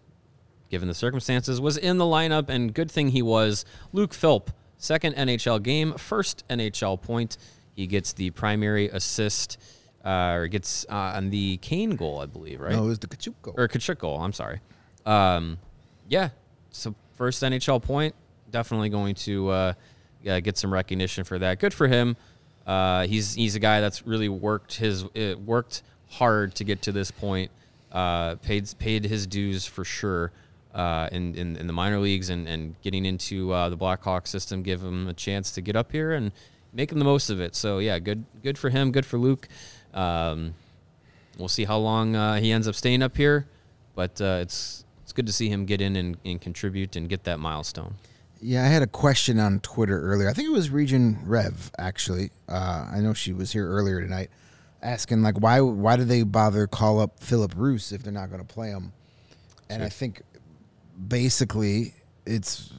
given the circumstances, was in the lineup, and good thing he was. Luke Philp, second NHL game, first NHL point. He gets the primary assist, uh, or gets uh, on the Kane goal, I believe, right? No, it was the Katchouk goal. or Katchouk goal. I'm sorry. Um, yeah, so first NHL point, definitely going to uh, get some recognition for that. Good for him. Uh, he's he's a guy that's really worked his uh, worked hard to get to this point. Uh, paid paid his dues for sure. Uh, in, in, in the minor leagues and, and getting into uh, the Blackhawk system, give him a chance to get up here and making the most of it. So yeah, good good for him. Good for Luke. Um, we'll see how long uh, he ends up staying up here, but it's it's good to see him get in and, and contribute and get that milestone. Yeah, I had a question on Twitter earlier. I think it was Region Rev actually. Uh, I know she was here earlier tonight, asking like why why do they bother call up Filip Roos if they're not going to play him? And I think basically it's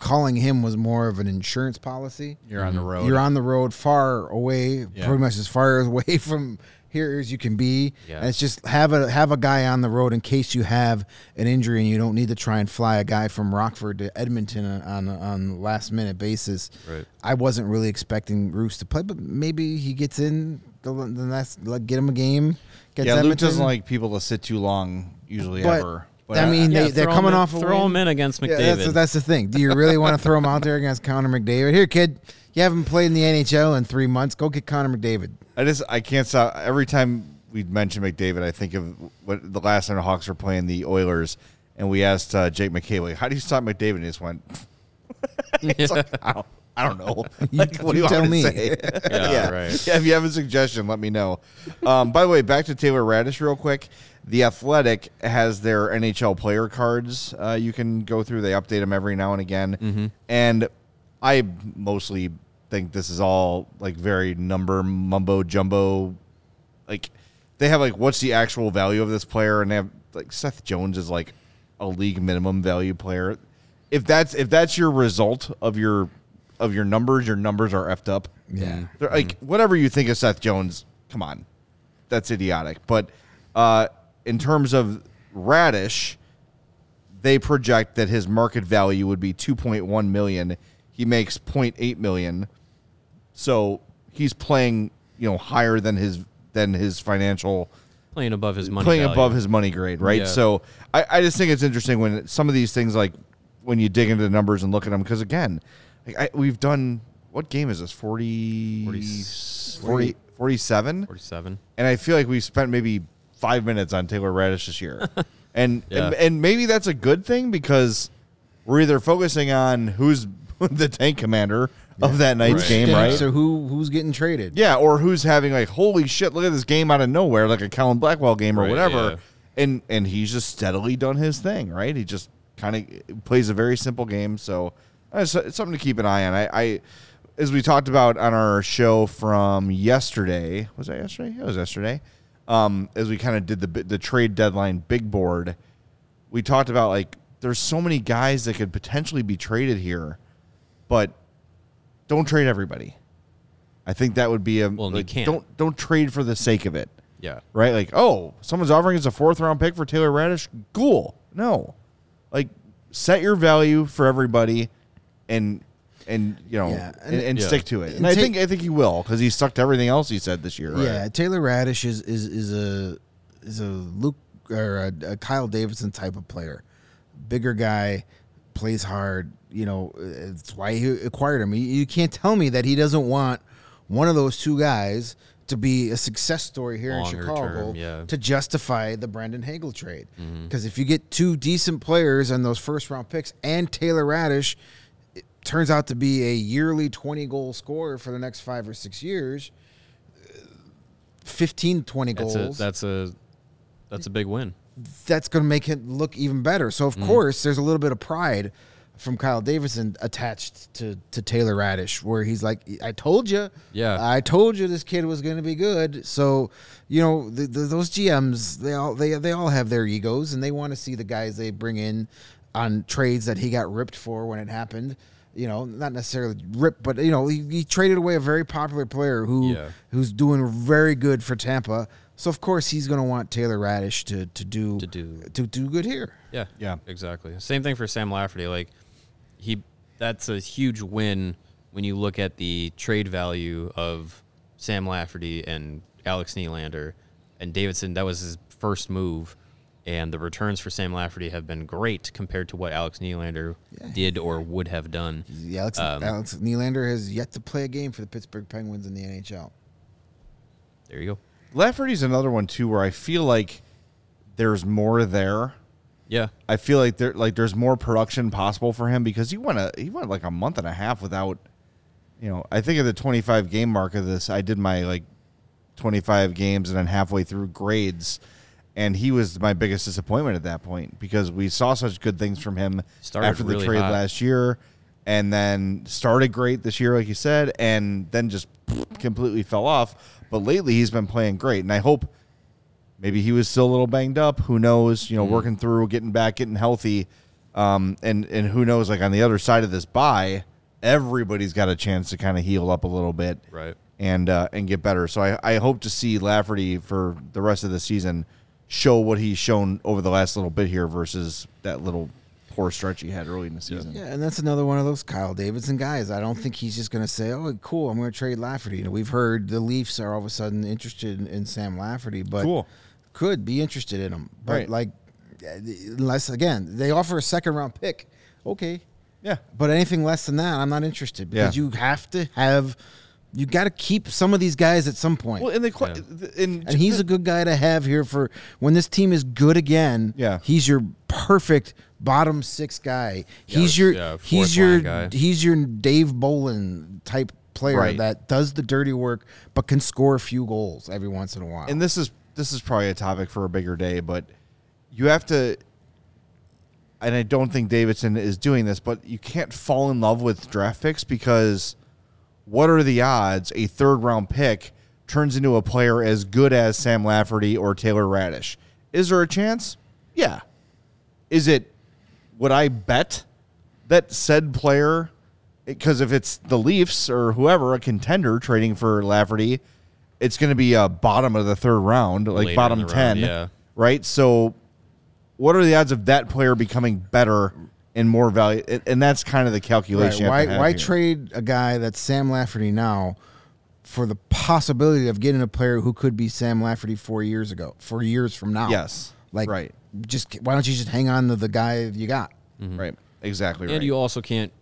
calling him was more of an insurance policy. You're on the road. You're on the road far away, Yeah. pretty much as far away from here as you can be. Yeah. And it's just have a have a guy on the road in case you have an injury and you don't need to try and fly a guy from Rockford to Edmonton on on, on last minute basis. Right. I wasn't really expecting Roos to play, but maybe he gets in the, the next like get him a game. Gets yeah, Luke doesn't like people to sit too long usually But, ever. I mean, Yeah, they, they're coming in- off a throw win. him in against Yeah, McDavid. that's, that's the thing. Do you really want to throw him out there against Connor McDavid? Here, kid, you haven't played in the NHL in three months. Go get Connor McDavid. I just I can't stop. Every time we mention McDavid, I think of what the last time the Hawks were playing the Oilers, and we asked uh, Jake McCabe, like, "How do you stop McDavid?" And he just went, It's like, I, don't, "I don't know. Like, what do you you tell want me. me to say?" Yeah, right. Yeah, if you have a suggestion, let me know. Um, by the way, back to Taylor Raddysh real quick. The Athletic has their NHL player cards uh, you can go through. They update them every now and again. Mm-hmm. And I mostly think this is all like very number mumbo jumbo. Like they have like what's the actual value of this player, and they have like Seth Jones is like a league minimum value player. If that's if that's your result of your of your numbers, your numbers are effed up. Yeah. They're, like whatever you think of Seth Jones, come on, that's idiotic. But uh, in terms of Raddysh, they project that his market value would be 2.1 million. He makes 0.8 million, so he's playing you know higher than his than his financial playing above his money. playing value. above his money grade, right? Yeah. So I, I just think it's interesting when some of these things, like when you dig into the numbers and look at them, because again, like I, we've done what game is this 40, 40 47? forty-seven. and I feel like we spent maybe five minutes on Taylor Raddysh this year, and, Yeah. and and maybe that's a good thing because we're either focusing on who's the tank commander of that night's Right. game, right? So who who's getting traded? Yeah, or who's having like, holy shit, look at this game out of nowhere, like a Colin Blackwell game or Right, whatever. yeah. And and he's just steadily done his thing, right? He just kind of plays a very simple game. So uh, it's, it's something to keep an eye on. I, I as we talked about on our show from yesterday, was that yesterday? It was yesterday. Um, as we kind of did the bi- the trade deadline big board, we talked about like there's so many guys that could potentially be traded here, but don't trade everybody. I think that would be a Well, and you like, can't. don't don't trade for the sake of it, Yeah. right? Like, oh, someone's offering us a fourth round pick for Taylor Raddysh. Cool. No, like set your value for everybody, and and you know Yeah, and, and- and Yeah. stick to it. And And I think I think he will because he stuck to everything else he said this year. Yeah, Taylor Raddysh is is is a is a Luke or a, a Kyle Davidson type of player, bigger guy, plays hard. You know, it's why he acquired him. You, can't tell me that he doesn't want one of those two guys to be a success story here Longer in Chicago term, yeah. to justify the Brandon Hagel trade. Mm-hmm. Because if you get two decent players and those first round picks and Taylor Raddysh, it turns out to be a yearly 20 goal scorer for the next five or six years. 15, 20 That's goals. a that's a that's a big win. That's going to make it look even better. So, of Mm-hmm. course, there's a little bit of pride from Kyle Davidson attached to, to Taylor Raddysh, where he's like, I told you. Yeah. I told you this kid was going to be good. So, you know, the, the, those GMs, they all, they, they all have their egos and they want to see the guys they bring in on trades that he got ripped for when it happened. You know, not necessarily ripped, but you know, he, he traded away a very popular player who Yeah. who's doing very good for Tampa. So of course he's going to want Taylor Raddysh to to do To do- to do good here. Yeah. Yeah. Exactly. Same thing for Sam Lafferty. Like he that's a huge win when you look at the trade value of Sam Lafferty and Alex Nylander and Davidson. That was his first move. And the returns for Sam Lafferty have been great compared to what Alex Nylander did or would have done. Yeah, Alex, Um, Alex Nylander has yet to play a game for the Pittsburgh Penguins in the NHL. There you go. Lafferty's another one too, where I feel like there's more there. Yeah. I feel like there like there's more production possible for him because he went a he went like a month and a half without you know, I think at the 25 game mark of this, I did my like 25 games and then halfway through grades and he was my biggest disappointment at that point because we saw such good things from him Started after the really trade hot. last year and then started great this year like you said and then just completely fell off but lately he's been playing great and I hope maybe he was still a little banged up. Who knows? You know, working through, getting back, getting healthy, um, and and who knows? Like on the other side of this buy, everybody's got a chance to kind of heal up a little bit. Right. and uh, and get better. So I, I hope to see Lafferty for the rest of the season show what he's shown over the last little bit here versus that little poor stretch he had early in the season. Yeah, and that's another one of those Kyle Davidson guys. I don't think he's just going to say, "Oh, cool, I'm going to trade Lafferty." You know, we've heard the Leafs are all of a sudden interested in, in Sam Lafferty, but Cool. could be interested in him. But Right. like, unless again they offer a second round pick, okay, Yeah. but anything less than that, I'm not interested because Yeah. you have to have, you got to keep some of these guys at some point. Well, and they qu- and, and he's a good guy to have here for when this team is good again. Yeah. he's your perfect bottom six guy. he's your yeah, he's your guy. he's your Dave Bolland type player Right. that does the dirty work but can score a few goals every once in a while. and this is this is probably a topic for a bigger day, but you have to. And I don't think Davidson is doing this, but you can't fall in love with draft picks because what are the odds a third round pick turns into a player as good as Sam Lafferty or Taylor Raddysh? Is there a chance? Yeah. Is it? Would I bet that said player? Because if it's the Leafs or whoever, a contender trading for Lafferty, it's going to be a bottom of the third round, like Later bottom the round, ten, yeah. right? So, what are the odds of that player becoming better and more value? And- And that's kind of the Right, calculation. you have Why to have why here. trade a guy that's Sam Lafferty now for the possibility of getting a player who could be Sam Lafferty four years ago, four years from now? Yes, like right. Just why don't you just hang on to the guy you got? Mm-hmm. Right. Exactly right. And you also can't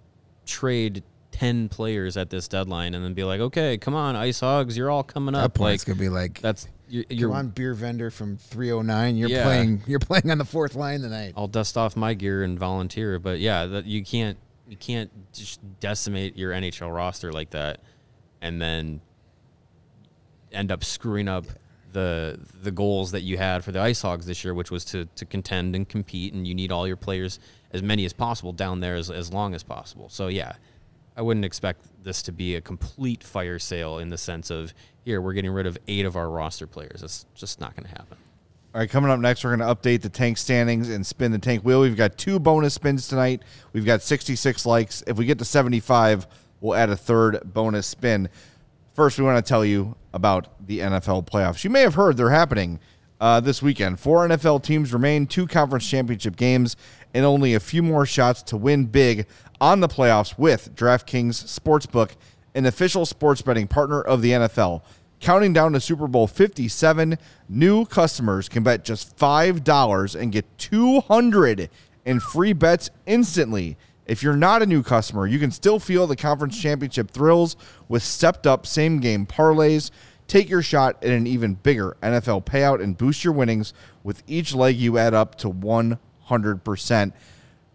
trade ten players at this deadline and then be like, okay, come on, Ice Hogs, you're all coming At that up. point, Like it's gonna be like that's you're, you're Come on, beer vendor from 309. You're Yeah. playing. You're playing on the fourth line tonight. I'll dust off my gear and volunteer. But yeah, that you can't you can't just decimate your NHL roster like that, and then end up screwing up the the goals that you had for the Ice Hogs this year, which was to to contend and compete, and you need all your players as many as possible down there as as long as possible. So yeah. I wouldn't expect this to be a complete fire sale in the sense of here we're getting rid of eight of our roster players. That's just not going to happen. All right, coming up next, we're going to update the tank standings and spin the tank wheel. We've got two bonus spins tonight. We've got 66 likes. If we get to 75, we'll add a third bonus spin. First, we want to tell you about the NFL playoffs. You may have heard they're happening uh, this weekend. Four NFL teams remain, two conference championship games, and only a few more shots to win big on the playoffs with DraftKings Sportsbook, an official sports betting partner of the NFL. Counting down to Super Bowl 57, new customers can bet just $5 and get 200 in free bets instantly. If you're not a new customer, you can still feel the conference championship thrills with stepped up same game parlays. Take your shot at an even bigger NFL payout and boost your winnings with each leg you add up to 100%.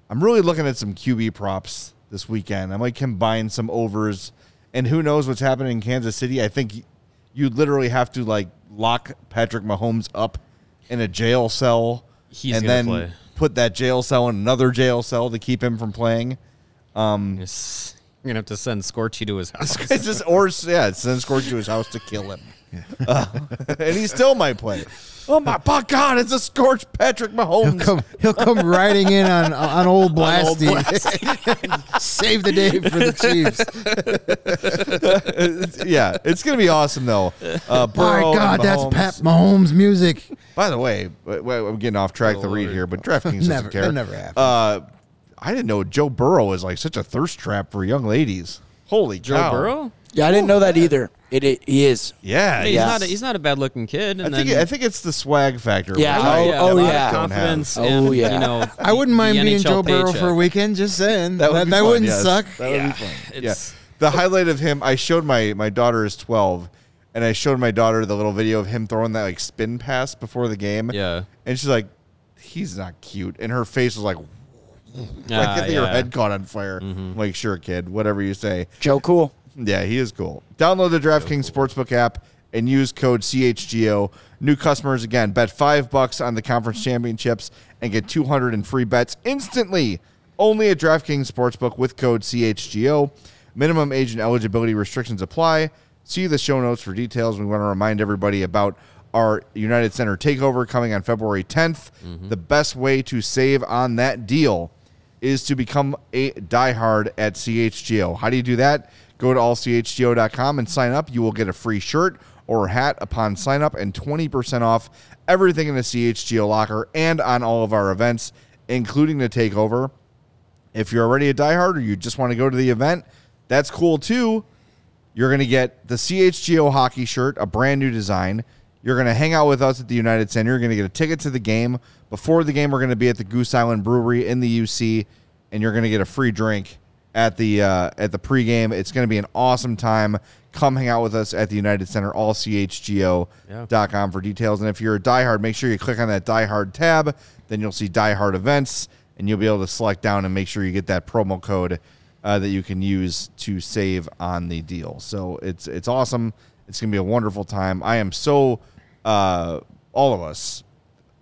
I'm really looking at some QB props this weekend. I might combine some overs, and who knows what's happening in Kansas City. I think you literally have to like lock Patrick Mahomes up in a jail cell He's and then play. Put that jail cell in another jail cell to keep him from playing. It's- You're gonna have to send Scorchy to his house. It's just or yeah, send Scorchy to his house to kill him, Uh, and he still might play. Oh my, by God! It's a scorched Patrick He'll Mahomes. come. He'll come riding in on on old old Blasty. Save the day for the Chiefs. yeah, it's gonna be awesome though. Uh, My God, that's Pat Mahomes music. By the way, I'm getting off track Oh, to read here, but DraftKings Never- doesn't care. that never happens. Uh, I didn't know Joe Burrow is like such a thirst trap for young ladies. Holy Joe cow. Burrow? Yeah, I didn't know that either. It, it he is. Yeah, He's yeah. not. A, he's not a bad looking kid. I think then, I think it's the swag factor. Yeah, which oh, I- oh, that yeah. confidence. Oh, and, yeah. You know, I wouldn't mind being NHL Joe Burrow paycheck. for a weekend. Just saying That would, be fun, wouldn't yes. suck. That would Yeah, be fun. Yeah. The highlight of him, I showed my my daughter is 12, and I showed my daughter the little video of him throwing that like spin pass before the game. Yeah. and she's like, "He's not cute," and her face was like, like Ah, I think her head caught on fire. Mm-hmm. Like, sure, kid, whatever you say. Joe Cool. Yeah, he is cool. Download the DraftKings Sportsbook app and use code CHGO. New customers again bet five bucks on the conference championships and get 200 in free bets instantly. Only at DraftKings Sportsbook with code CHGO. Minimum age and eligibility restrictions apply. See the show notes for details. We want to remind everybody about our United Center takeover coming on February 10th. The best way to save on that deal is to become a diehard at CHGO. How do you do that? Go to allchgo.com and sign up. You will get a free shirt or hat upon sign up and 20% off everything in the CHGO locker and on all of our events, including the takeover. If you're already a diehard or you just want to go to the event, that's cool too. You're going to get the CHGO hockey shirt, a brand new design. You're going to hang out with us at the United Center. You're going to get a ticket to the game. Before the game, we're going to be at the Goose Island Brewery in the UC, and you're going to get a free drink at the uh, at the pregame. It's going to be an awesome time. Come hang out with us at the United Center, allchgo.com for details. And if you're a diehard, make sure you click on that diehard tab. Then you'll see diehard events, and you'll be able to select down and make sure you get that promo code uh, that you can use to save on the deal. So it's it's awesome. It's gonna be a wonderful time. I am so uh, all of us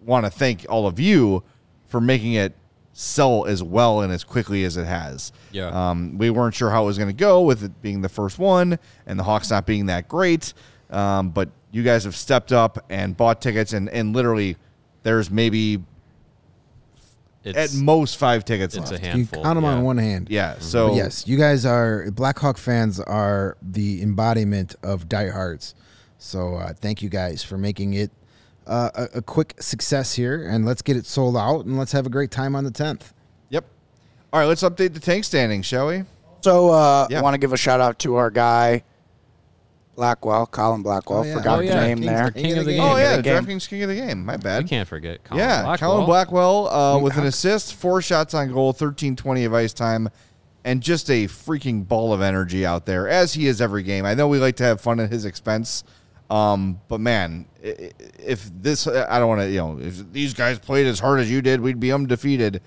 want to thank all of you for making it sell as well and as quickly as it has. Yeah. Um, we weren't sure how it was going to go with it being the first one and the Hawks not being that great. Um, but you guys have stepped up and bought tickets, and, and literally, there's maybe at most five tickets it's a left. You handful. count them yeah. on one hand. Yeah. So But yes, you guys are Blackhawk fans are the embodiment of diehards. So uh, thank you guys for making it uh, a, a quick success here, and let's get it sold out, and let's have a great time on the tenth. Yep. All right, let's update the tank standings, shall we? So uh, Yeah. I want to give a shout out to our guy Blackwell, Colin Blackwell. Oh, yeah. Forgot Oh, the name King's there. the king of the game. Oh King yeah, the the game. DraftKings King of the Game. My We bad. can't forget. Colin yeah, Blackwell. Colin Blackwell uh, with an assist, four shots on goal, thirteen twenty of ice time, and just a freaking ball of energy out there, as he is every game. I know we like to have fun at his expense, um, but man, i- i- if this, I don't want to, you know, if these guys played as hard as you did, we'd be undefeated.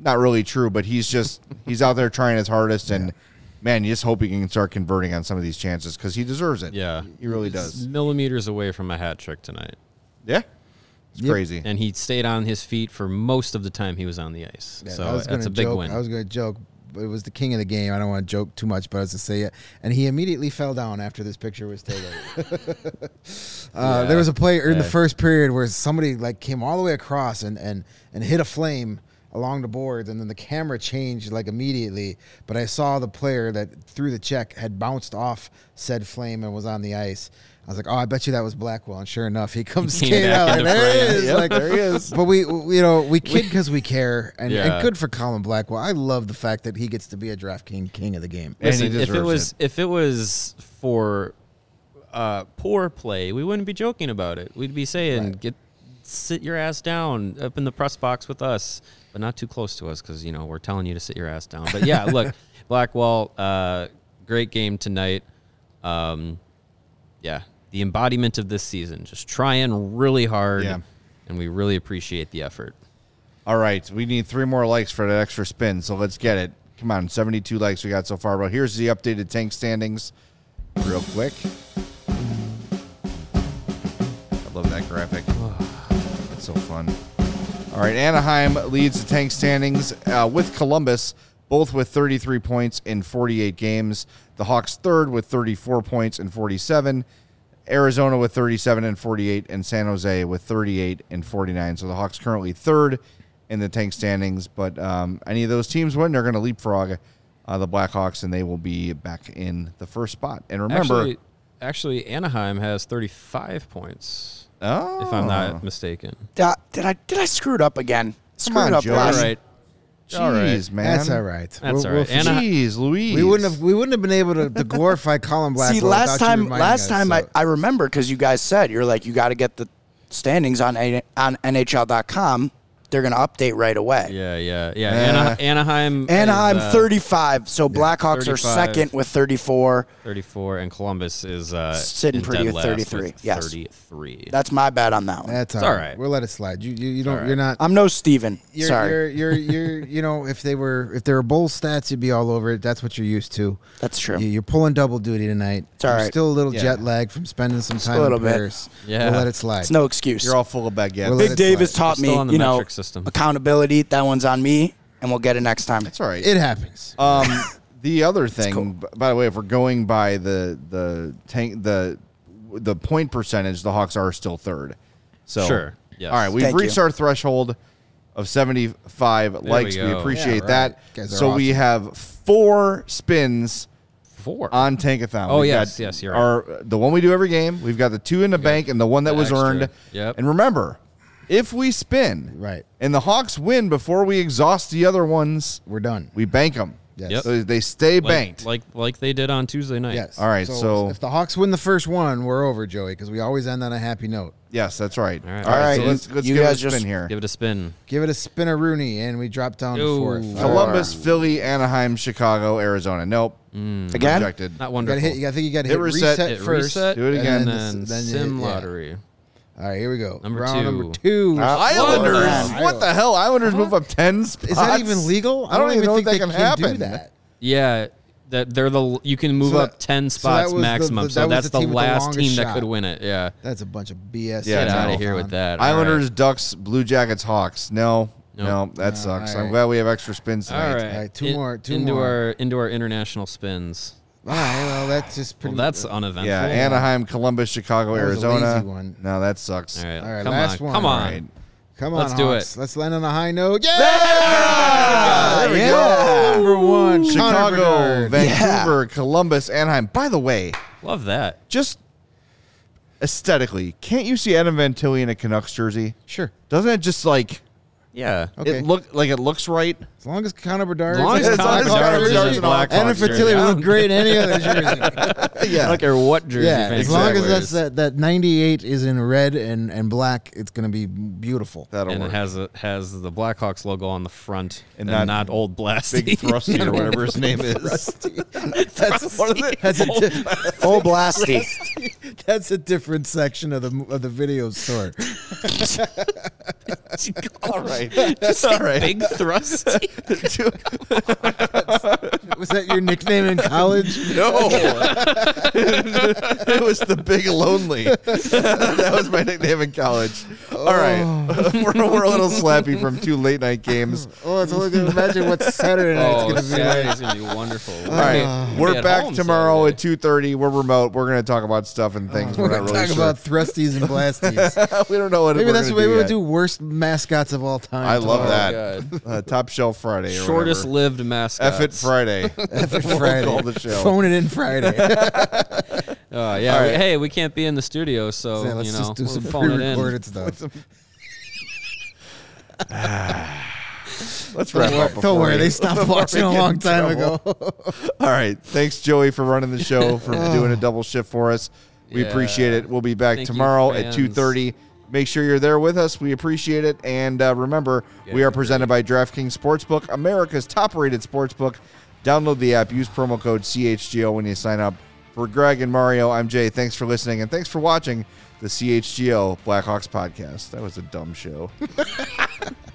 Not really true, but he's just he's out there trying his hardest, and man, you just hope he can start converting on some of these chances because he deserves it. Yeah, he really It's does. Millimeters away from a hat trick tonight, Yeah, it's Yep. crazy. and he stayed on his feet for most of the time he was on the ice. Yeah, I so was that's gonna a big joke, win. I was going to joke, but it was the king of the game. I don't want to joke too much, but I was to say it. And he immediately fell down after this picture was taken. uh, Yeah. There was a play in the first period where somebody like came all the way across and and and hit a flame along the boards, and then the camera changed like immediately. But I saw the player that threw the check had bounced off said flame and was on the ice. I was like, "Oh, I bet you that was Blackwell." And sure enough, he comes came skating out. Like, there he is. Yep, like, there he is. But we, we- you know, we kid because we care, and, Yeah. and good for Colin Blackwell. I love the fact that he gets to be a draft king, king of the game. And he Listen, if it was it. if it was for uh, poor play, we wouldn't be joking about it. We'd be saying, Right. "Get sit your ass down up in the press box with us, but not too close to us because you know we're telling you to sit your ass down." But yeah, look, Blackwell, uh, great game tonight. Um, yeah, the embodiment of this season, just trying really hard, Yeah. and we really appreciate the effort. All right, we need three more likes for that extra spin, so let's get it. Come on, 72 likes we got so far. But here's the updated tank standings, real quick. I love that graphic. It's so fun. All right, Anaheim leads the tank standings uh, with Columbus, both with 33 points in 48 games. The Hawks third with 34 points in 47. Arizona with 37 and 48, and San Jose with 38 and 49. So the Hawks currently third in the tank standings. But um, any of those teams win, they're going to leapfrog uh, the Blackhawks, and they will be back in the first spot. And remember, Actually, actually, Anaheim has 35 points, oh, if I'm not oh. mistaken. Did I, did I did I screw it up again? Screwed on, up Joe. last. All right. Jeez, All right. man, That's all right. That's all right. fix- Ana- Jeez, Louise. we wouldn't have we wouldn't have been able to, to glorify Colin Blackwell. See, last without you time, reminding last us, time I, so- I remember because you guys said you're like you got to get the standings on A- on NHL.com. They're gonna update right away. Yeah, yeah, yeah. Uh, Ana- Anaheim. Anaheim is, uh, 35, so Blackhawks are 35. second with 34. 34, and Columbus is uh, Sitting is pretty dead with last 33, with yes. 33. That's my bad on that one. that's It's all all right. right. We'll let it slide. You you, you don't. all right. You're not. I'm no Steven. You're, Sorry, You're, you're, you're, you know, if they were, if there were bowl stats, you'd be all over it. That's what you're used to. that's true. You- You're pulling double duty tonight. It's all You're right. Still a little Yeah. jet lag from spending some time. a little bit. Paris. Yeah. We'll let it slide. It's no excuse. You're all full of baguettes. We'll Big Dave has taught me, on the you know, metric system. accountability. That one's on me, and we'll get it next time. That's all right. it happens. Um, the other thing, cool. b- by the way, if we're going by the the tank the the point percentage, the Hawks are still third. So Sure, yes. All right, we've Thank reached you. our threshold of seventy five likes. We, we appreciate Yeah, right. that. Guys are So we have four spins four. on Tankathon. Oh, We've yes, yes, you're right. Our the one we do every game. We've got the two in the bank and the one that The was extra. earned. Yep. And remember, if we spin Right. and the Hawks win before we exhaust the other ones, We're done. we bank them. Yes. Yep. So they stay like, banked. like like they did on Tuesday night. Yes. All right, so- if the Hawks win the first one, we're over, Joey, because we always end on a happy note. yes, that's right. All right. All right. All So let's, let's you give it a guys spin just here. Give it a spin. Give it a spin a Rooney, and we drop down to Ooh. fourth. Four. Columbus, Philly, Anaheim, Chicago, Arizona. Nope. Again? Rejected. Not You gotta wonderful. hit. You gotta think you gotta Hit hit, reset. reset, Hit first. reset, Do it again. and And then, then you- sim yeah. lottery. All right, here we go. Number Round two. number two. Uh, Islanders. man. What the hell? Islanders move up 10 spots. Is that even legal? I don't, even know think that they can, Do happen. that. Yeah, that they're the you can move So up ten spots was the- maximum. the- so that was that's the the, team the last longest team that shot. could win it. Yeah. That's a bunch of BS. Yeah, Get out of here with that. All right. Islanders, Ducks, Blue Jackets, Hawks. No, Nope. no, that No, sucks. all I'm glad we have extra spins tonight. right. All right, two In- more, two into more. our into our international spins. All right, well, that's just Well, pretty. that's uneventful. Yeah, Anaheim, Columbus, Chicago, That was a Arizona. lazy one. No, that sucks. All right. All right, come last on. one. Come on. All right. Come on, let's do Hawks. it. Let's land on a high note. Yeah, Ah, there we go. Number one, Connor Chicago, Bedard. Vancouver, Columbus, Anaheim. By the way, Love that. just aesthetically, can't you see Adam Fantilli in a Canucks jersey? Sure. Doesn't it just like Yeah. Okay. it look like it looks right? As long as Connor Bedard. As long as As long as Connor Connor Bedard's Bedard's in in a all- Blackhawks and if jersey, Fantilli I would don't- look great in any other jersey. Yeah. I don't care what jersey. yeah, as long as that's that, that 98 is in red and, and black, it's going to be beautiful. That'll and work. it has a, has the Blackhawks logo on the front And and, not not, old Blasty. Big Thrusty or whatever his name is. That's, that's, a di- Oh, blasty. that's a different section of the of the video store. All right. All right. Big thrust. Was that your nickname in college? No. it was the big lonely. that was my nickname in college. All right. we're, we're a little slappy from two late night games. Oh, it's only going to imagine what Saturday night's oh, going to be like. Saturday's gonna be wonderful. All right. We're Be at back home tomorrow Saturday. at 2.30. We're remote. We're going to talk about stuff and things. We're we're going not to really talk sure. about thrusties and blasties. we don't know what Maybe we're that's the way we do would do worst mascots of all time. I love tomorrow. that. Uh, Top Shelf Friday. Or Shortest whatever. lived mascot. F it Friday. Effing We'll Friday. call the show. Phone it in Friday. Uh, yeah. Right. hey, we can't be in the studio, so Yeah, let's you know, just do we're some phoning it in. pre-recorded stuff. Let's wrap up. Don't worry, they stopped before we watching a long time ago. All right. Thanks, Joey, for running the show, for doing a double shift for us. We Yeah. appreciate it. We'll be back Thank you, tomorrow at 2.30. Make sure you're there with us. We appreciate it. And uh, remember, we are presented by DraftKings Sportsbook, America's top-rated sportsbook. Download the app. Use promo code CHGO when you sign up. For Greg and Mario, I'm Jay. Thanks for listening, and thanks for watching the CHGO Blackhawks podcast. That was a dumb show.